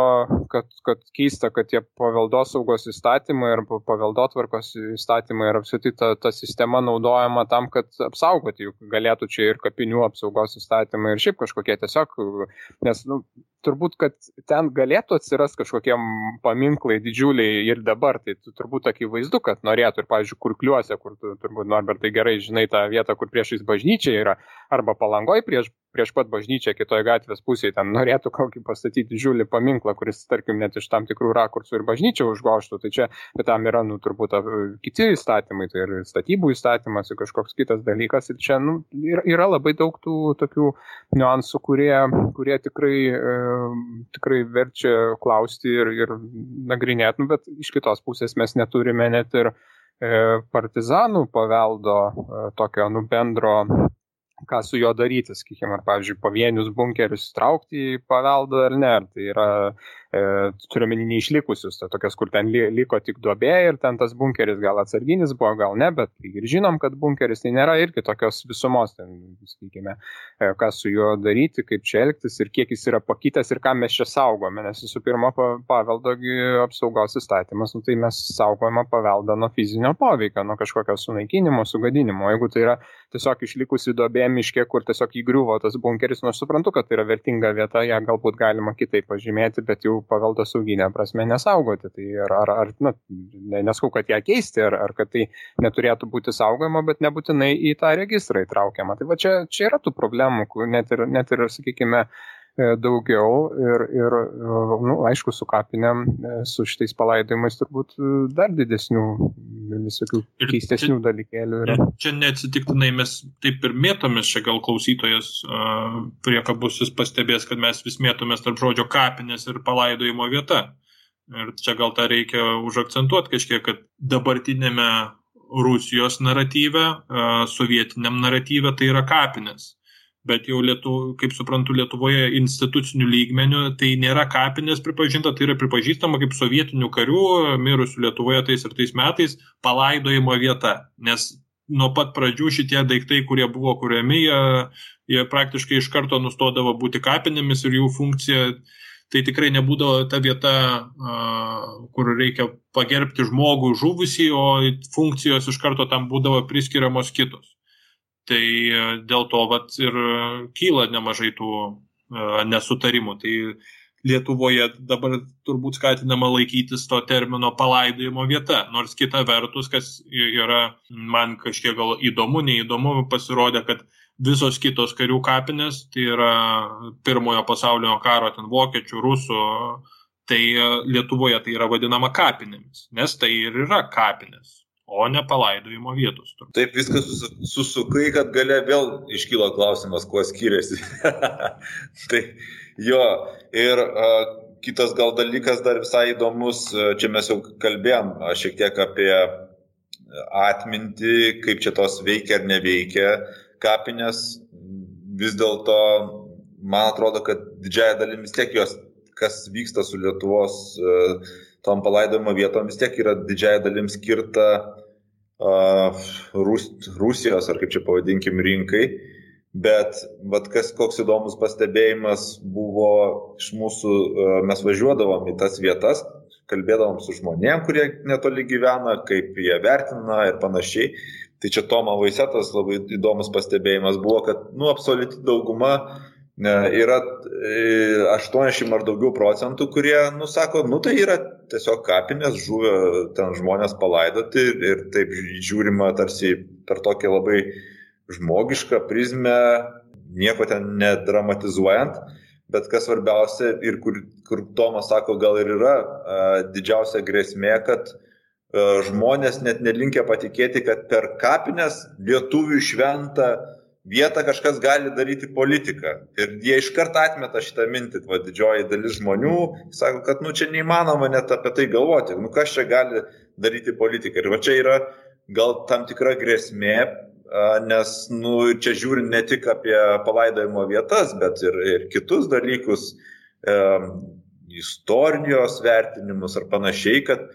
kad, kad keista, kad tie paveldosaugos įstatymai ir paveldotvarkos įstatymai ir apskritai ta, ta sistema naudojama tam, kad apsaugoti, juk galėtų čia ir kapinių apsaugos įstatymai ir šiaip kažkokie tiesiog, nes nu, turbūt, kad ten galėtų atsiras kažkokie paminklai didžiuliai ir dabar, tai turbūt akivaizdu, kad norėtų ir, pavyzdžiui, kurkliuose, kur tu turbūt Norbertai gerai žinai tą vietą, kur priešais bažnyčia yra, arba palangoj prieš, prieš pat bažnyčią kitoje gatvės pusėje, ten norėtų kokį pastatyti didžiulį paminklą, kuris, tarkim, net iš tam tikrų rakursų ir bažnyčią užgoštų, tai čia, tam yra, nu, turbūt kiti įstatymai, tai ir statybų įstatymas, ir kažkoks kitas dalykas, ir čia, nu, yra, yra labai daug tų tokių niuansų, kurie, kurie tikrai e, tikrai verčia klausti ir, ir nagrinėti, nu, bet iš kitos pusės mes neturime net ir e, partizanų paveldo e, tokio nu, bendro ką su juo daryti, sakykime, ar, pavyzdžiui, pavienius bunkerius traukti į paveldą ar ne. Ar tai yra e, turiuomenį neišlikusius, tai tokias, kur ten li, liko tik duobė ir ten tas bunkeris gal atsarginis buvo, gal ne, bet ir žinom, kad bunkeris tai nėra irgi tokios visumos, ten, sakykime, e, ką su juo daryti, kaip čia elgtis ir kiek jis yra pakytęs ir ką mes čia saugome, nes visų pirma, paveldo apsaugos įstatymas, nu, tai mes saugojame paveldą nuo fizinio poveikio, nuo kažkokio sunaikinimo, sugadinimo. Jeigu tai yra tiesiog išlikusi duobė miške, kur tiesiog įgriuvo tas bunkeris, nors nu, suprantu, kad tai yra vertinga vieta, ją galbūt galima kitaip pažymėti, bet jau paveldo sauginė prasme nesaugoti. Tai ar, ar, ar nu, neskau, kad ją keisti, ar, ar kad tai neturėtų būti saugojama, bet nebūtinai į tą registrą įtraukiama. Tai va čia, čia yra tų problemų, net ir, net ir sakykime, daugiau ir, ir e, nu, aišku, su kapinėm, e, su šitais palaidojimais turbūt dar didesnių, visokių ir keistesnių čia, dalykėlių yra. Čia neatsitiktinai mes taip ir mėtomės, čia gal klausytojas uh, priekabusis pastebės, kad mes vis mėtomės tarp žodžio kapinės ir palaidojimo vieta. Ir čia gal tą reikia užakcentuoti kažkiek, kad dabartinėme Rusijos naratyve, sovietiniam naratyve tai yra kapinės bet jau Lietuvo, kaip suprantu, Lietuvoje institucinių lygmenių tai nėra kapinės pripažinta, tai yra pripažįstama kaip sovietinių karių mirusių Lietuvoje tais ir tais metais palaidojimo vieta, nes nuo pat pradžių šitie daiktai, kurie buvo kuriami, jie, jie praktiškai iš karto nustodavo būti kapinėmis ir jų funkcija tai tikrai nebūdavo ta vieta, kur reikia pagerbti žmogų žuvusį, o funkcijos iš karto tam būdavo priskiriamos kitos. Tai e, dėl to vat, ir kyla nemažai tų e, nesutarimų. Tai Lietuvoje dabar turbūt skatinama laikytis to termino palaidojimo vieta, nors kita vertus, kas yra man kažkiek gal įdomu, neįdomu, pasirodė, kad visos kitos karių kapinės, tai yra pirmojo pasaulinio karo, ten vokiečių, rusų, tai Lietuvoje tai yra vadinama kapinėmis, nes tai ir yra kapinės o ne palaidojimo vietos. Taip viskas susukai, kad gale vėl iškyla klausimas, kuo skiriasi. tai jo, ir uh, kitas gal dalykas dar visai įdomus, čia mes jau kalbėjom šiek tiek apie atmintį, kaip čia tos veikia ar neveikia kapinės. Vis dėlto, man atrodo, kad didžiaja dalim vis tiek jos, kas vyksta su Lietuvos tom palaidojimo vietom vis tiek yra didžiai dalim skirta Rus, Rusijos, ar kaip čia pavadinkim, rinkai. Bet vat, kas, koks įdomus pastebėjimas buvo iš mūsų, mes važiuodavom į tas vietas, kalbėdavom su žmonėm, kurie netoli gyvena, kaip jie vertina ir panašiai. Tai čia Tomo Vaisetas labai įdomus pastebėjimas buvo, kad, nu, absoliuti dauguma uh, Yra 80 e, ar daugiau procentų, kurie, nusako, nu tai yra tiesiog kapinės, žuvę ten žmonės palaidoti ir taip žiūrima tarsi per tokią labai žmogišką prizmę, nieko ten nedramatizuojant, bet kas svarbiausia ir kur, kur Tomas sako, gal ir yra a, didžiausia grėsmė, kad a, žmonės net nelinkia patikėti, kad per kapinės lietuvių šventą vietą kažkas gali daryti politiką. Ir jie iš karto atmeta šitą mintį, va didžioji dalis žmonių sako, kad nu čia neįmanoma net apie tai galvoti, nu kas čia gali daryti politiką. Ir va čia yra gal tam tikra grėsmė, nes nu, čia žiūrint ne tik apie palaidojimo vietas, bet ir, ir kitus dalykus, e, istorijos vertinimus ar panašiai, kad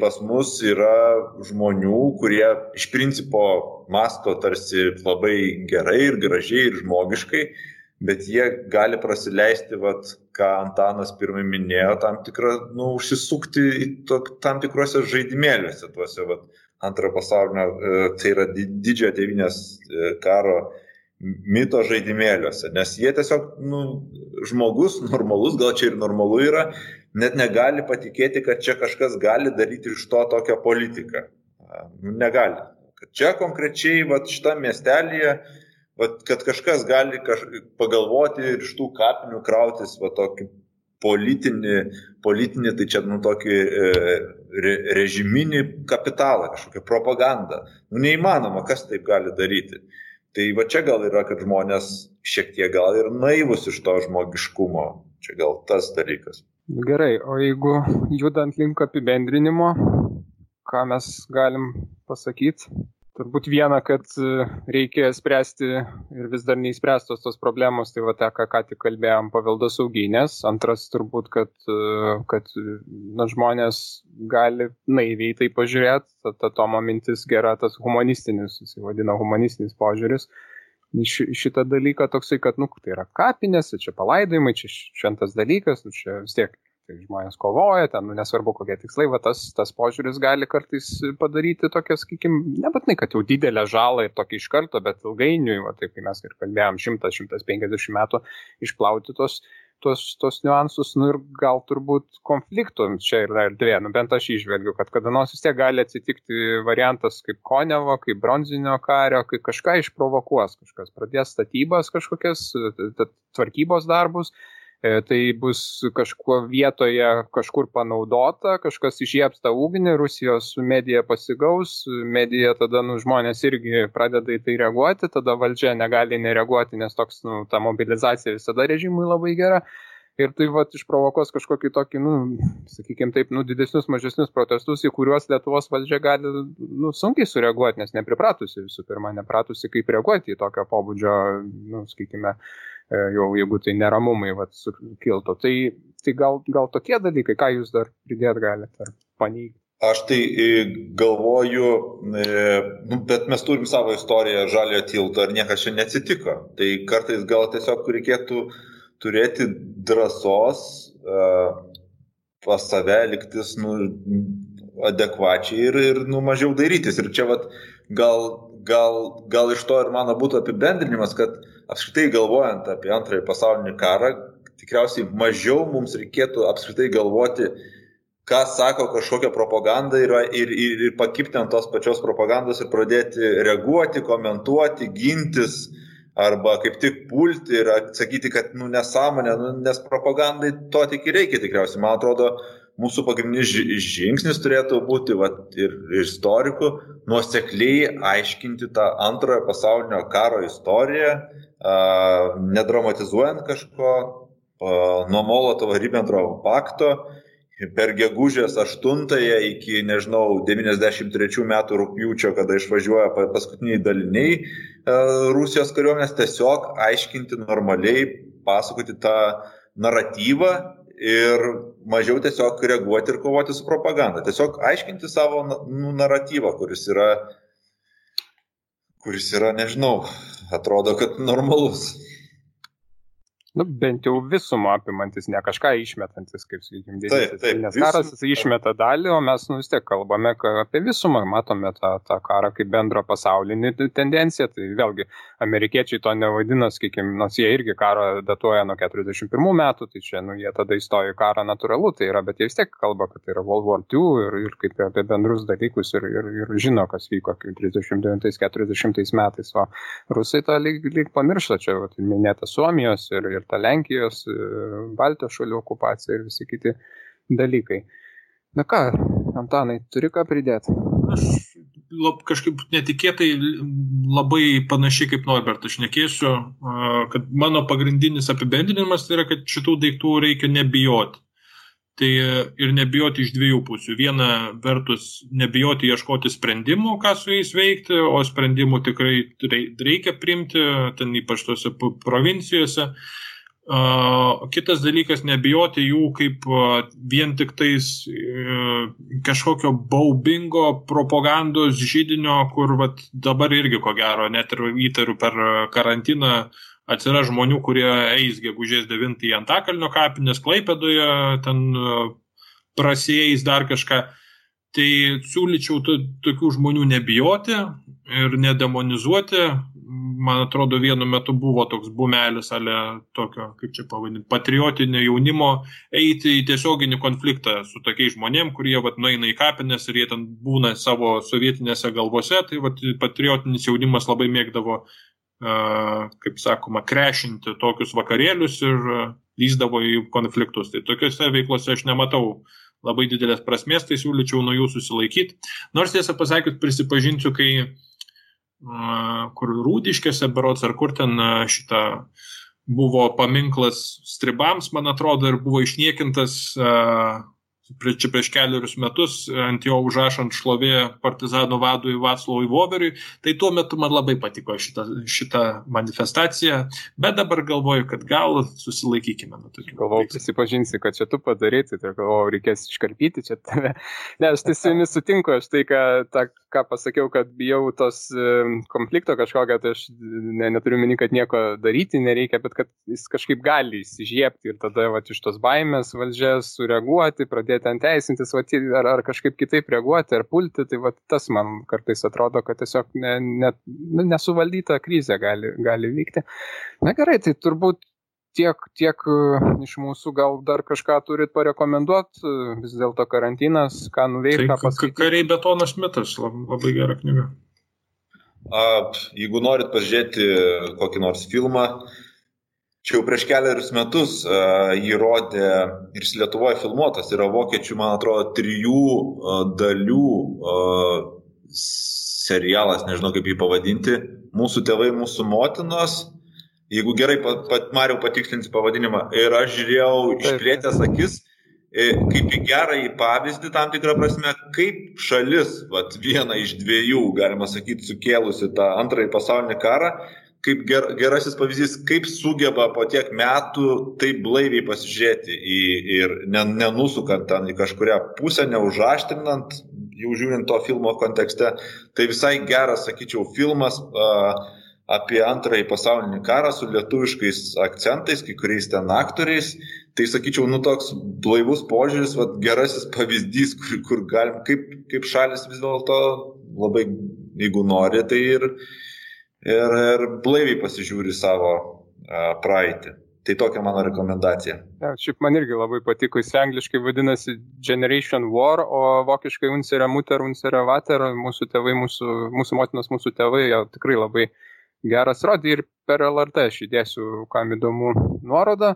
pas mus yra žmonių, kurie iš principo masto tarsi labai gerai ir gražiai ir žmogiškai, bet jie gali prasileisti, vat, ką Antanas pirmai minėjo, tam tikrą, nu, užsisukti to, tam tikruose žaidimėliuose, tuose, vat, antrojo pasaulinio, e, tai yra didžiojo tėvinės e, karo mito žaidimėliuose, nes jie tiesiog, nu, žmogus normalus, gal čia ir normalu yra, net negali patikėti, kad čia kažkas gali daryti iš to tokią politiką. Nu, negali. Kad čia konkrečiai, va, šitam miestelėje, va, kad kažkas gali kaž... pagalvoti ir iš tų kapinių krautis, va, tokį politinį, politinį tai čia, nu, tokį e, re, režiminį kapitalą, kažkokią propagandą. Nu, neįmanoma, kas taip gali daryti. Tai va čia gal yra, kad žmonės šiek tiek gal ir naivus iš to žmogiškumo. Čia gal tas dalykas. Gerai, o jeigu judant link apibendrinimo, ką mes galim pasakyti? Turbūt viena, kad e, reikia spręsti ir vis dar neįspręstos tos problemos, tai va tą, ką ką tik kalbėjom, paveldo sauginės. Antras turbūt, kad, e, kad na, žmonės gali naiviai tai pažiūrėti, ta, ta Tomo mintis gera, tas humanistinis, jis vadina humanistinis požiūris šitą dalyką toksai, kad, nu, tai yra kapinės, čia palaidojimai, čia šventas dalykas, nu, čia vis tiek tai žmonės kovoja, ten, nu, nesvarbu kokie tikslai, va tas, tas požiūris gali kartais padaryti tokią, sakykime, nebūtinai, kad jau didelę žalą ir tokį iš karto, bet ilgainiui, va taip, kai mes ir kalbėjom, 100-150 metų išplauti tos tuos, tuos niuansus, nu ir gal turbūt konfliktų čia yra erdvė, nu bent aš išvelgiu, kad kada nors vis tiek gali atsitikti variantas kaip Konevo, kaip bronzinio kario, kai kažką išprovokuos, kažkas pradės statybas kažkokias, tvarkybos darbus tai bus kažkuo vietoje kažkur panaudota, kažkas išjieps tą ugnį, Rusijos medija pasigaus, medija tada nu, žmonės irgi pradeda į tai reaguoti, tada valdžia negali nereaguoti, nes toks, nu, ta mobilizacija visada režimui labai gera. Ir tai va išprovokos kažkokį tokį, nu, sakykime taip, nu, didesnius, mažesnius protestus, į kuriuos Lietuvos valdžia gali, nu, sunkiai sureaguoti, nes nepripratusi visų pirma, nepratusi kaip reaguoti į tokio pobūdžio, nu, sakykime, uh, E, jau jeigu tai neramumai vat, sukiltų. Tai, tai gal, gal tokie dalykai, ką jūs dar pridėt galite ar paneigti? Aš tai e, galvoju, e, nu, bet mes turim savo istoriją žaliojo tilto ir niekas čia neatsitiko. Tai kartais gal tiesiog reikėtų turėti drąsos pas save liktis nu, adekvačiai ir, ir nu, mažiau darytis. Ir čia vat, gal, gal, gal iš to ir mano būtų apibendrinimas, kad apskritai galvojant apie antrąjį pasaulinį karą, tikriausiai mažiau mums reikėtų apskritai galvoti, ką sako kažkokia propaganda ir, ir, ir, ir pakipti ant tos pačios propagandos ir pradėti reaguoti, komentuoti, gintis arba kaip tik pulti ir atsakyti, kad nu, nesąmonė, nu, nes propagandai to tik ir reikia tikriausiai. Man atrodo, mūsų pagrindinis žingsnis turėtų būti vat, ir, istorikų nuosekliai aiškinti tą antrojo pasaulinio karo istoriją, nedramatizuojant kažko, nuo Molotovo Ribbentropo pakto per gegužės 8 iki, nežinau, 93 metų rūpjūčio, kada išvažiuoja paskutiniai daliniai Rusijos kariuomenės, tiesiog aiškinti normaliai, pasakoti tą naratyvą ir mažiau tiesiog reaguoti ir kovoti su propaganda. Tiesiog aiškinti savo nu, naratyvą, kuris yra, kuris yra, nežinau, atrodo, kad normalus. Nu, bent jau visumą apimantis, ne kažką išmetantis, kaip sakykime, didesnis. Nes karas jis išmeta dalį, o mes nu, vis tiek kalbame apie visumą, matome tą, tą karą kaip bendrą pasaulinį tendenciją. Tai vėlgi, amerikiečiai to nevadina, sakykime, nors jie irgi karą datuoja nuo 41 metų, tai čia, nu, jie tada įstojo į karą natūralu, tai yra, bet jie vis tiek kalba, kad tai yra World War II ir, ir kaip apie bendrus dalykus ir, ir, ir žino, kas vyko 39-40 metais, o rusai tą lyg, lyg pamiršta, čia vat, minėta Suomijos ir, ir ta Lenkijos, e, Baltijos šalių okupacija ir visi kiti dalykai. Na ką, Antanai, turi ką pridėti? Aš lab, kažkaip netikėtai labai panašiai kaip Norbertas šnekėsiu, kad mano pagrindinis apibendrinimas tai yra, kad šitų daiktų reikia nebijoti. Tai ir nebijoti iš dviejų pusių. Viena vertus, nebijoti ieškoti sprendimų, ką su jais veikti, o sprendimų tikrai reikia primti, ten ypač tose provincijose. Kitas dalykas, nebijoti jų kaip vien tik tais e, kažkokio baubingo propagandos žydinio, kur vat, dabar irgi ko gero, net ir įtariu per karantiną atsiras žmonių, kurie eis gegužės 9 į Antakalnio kapinės Klaipėdoje, ten prasėjais dar kažką. Tai siūlyčiau tokių žmonių nebijoti ir nedemonizuoti, man atrodo, vienu metu buvo toks bumelis, ale tokio, kaip čia pavadinti, patriotinio jaunimo eiti į tiesioginį konfliktą su tokiais žmonėm, kurie vat, nueina į kapines ir jie ten būna savo sovietinėse galvose, tai vat, patriotinis jaunimas labai mėgdavo, kaip sakoma, krešinti tokius vakarėlius ir lyzdavo į konfliktus. Tai tokiuose veiklose aš nematau labai didelės prasmės, tai siūlyčiau nuo jų susilaikyti. Nors tiesą pasakius, prisipažinsiu, kai kur Rūdiškėse berots ar kur ten šitą buvo paminklas stribams, man atrodo, ir buvo išniekintas čia prieš keliarius metus ant jo užrašant šlovė partizanų vadui Vaclavui Voveriui, tai tuo metu man labai patiko šita, šita manifestacija, bet dabar galvoju, kad gal susilaikykime nuo tokių. Galvoju, prisipažinsi, kad čia tu padarai, tai galvoju, reikės iškarpyti čia tave. Ne, aš tai su jumis sutinku, aš tai, ką, ta, ką pasakiau, kad bijau tos konflikto kažkokio, tai aš ne, neturiu meni, kad nieko daryti nereikia, bet kad jis kažkaip gali įsižiebti ir tada va, iš tos baimės valdžia sureaguoti, pradėti ten teisintis, va, ar, ar kažkaip kitaip reaguoti, ar pulti, tai va, tas man kartais atrodo, kad tiesiog ne, ne, nu, nesuvaldyta krizė gali, gali vykti. Na gerai, tai turbūt tiek, tiek iš mūsų gal dar kažką turit parekomenduoti, vis dėlto karantinas, ką nuveikti, tai, ką pasakyti. Kariai betonas mitas, labai gera knyga. A, jeigu norit pažiūrėti kokį nors filmą, čia jau prieš keliarius metus a, jį rodė ir Lietuvoje filmuotas, yra vokiečių, man atrodo, trijų a, dalių a, serialas, nežinau kaip jį pavadinti, mūsų tėvai, mūsų motinos. Jeigu gerai, pat, pat Mariau patikslinti pavadinimą, ir aš žiūrėjau išplėtęs akis, kaip į gerąjį pavyzdį tam tikrą prasme, kaip šalis, vat, viena iš dviejų, galima sakyti, sukėlusi tą antrąjį pasaulinį karą, kaip ger, gerasis pavyzdys, kaip sugeba po tiek metų taip blaiviai pasižiūrėti į, ir nenusukant ten į kažkuria pusę, neužaštrinant, jau žiūrint to filmo kontekste. Tai visai geras, sakyčiau, filmas. Uh, apie antrąjį pasaulinį karą su lietuviškais akcentais, kai kuriais ten aktoriais. Tai sakyčiau, nu toks blaivus požiūris, vat, gerasis pavyzdys, kur, kur galim, kaip, kaip šalis vis dėlto labai, jeigu nori, tai ir, ir, ir blaiviai pasižiūri savo praeitį. Tai tokia mano rekomendacija. Ja, šiaip man irgi labai patiko, jis angliškai vadinasi Generation War, o vokiškai Unsere Mutter, Unsere Vater, mūsų tėvai, mūsų, mūsų motinos, mūsų tėvai, jau tikrai labai uh, geras rodė ir per LRT aš įdėsiu, kam įdomu, nuorodą.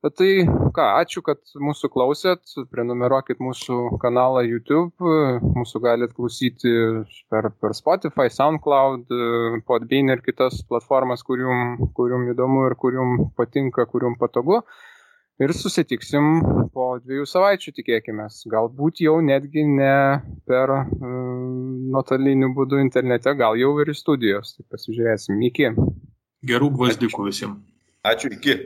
Bet tai ką, ačiū, kad mūsų klausėt, prenumeruokit mūsų kanalą YouTube, mūsų galite klausyti per, per Spotify, SoundCloud, Podbean ir kitas platformas, kurium, kurium įdomu ir kurium patinka, kurium patogu. Ir susitiksim po dviejų savaičių, tikėkime. Galbūt jau netgi ne per uh, nuotoliniu būdu internete, gal jau ir į studijos. Tai pasižiūrėsim. Iki. Gerų gvazdikų visiems. Ačiū, iki.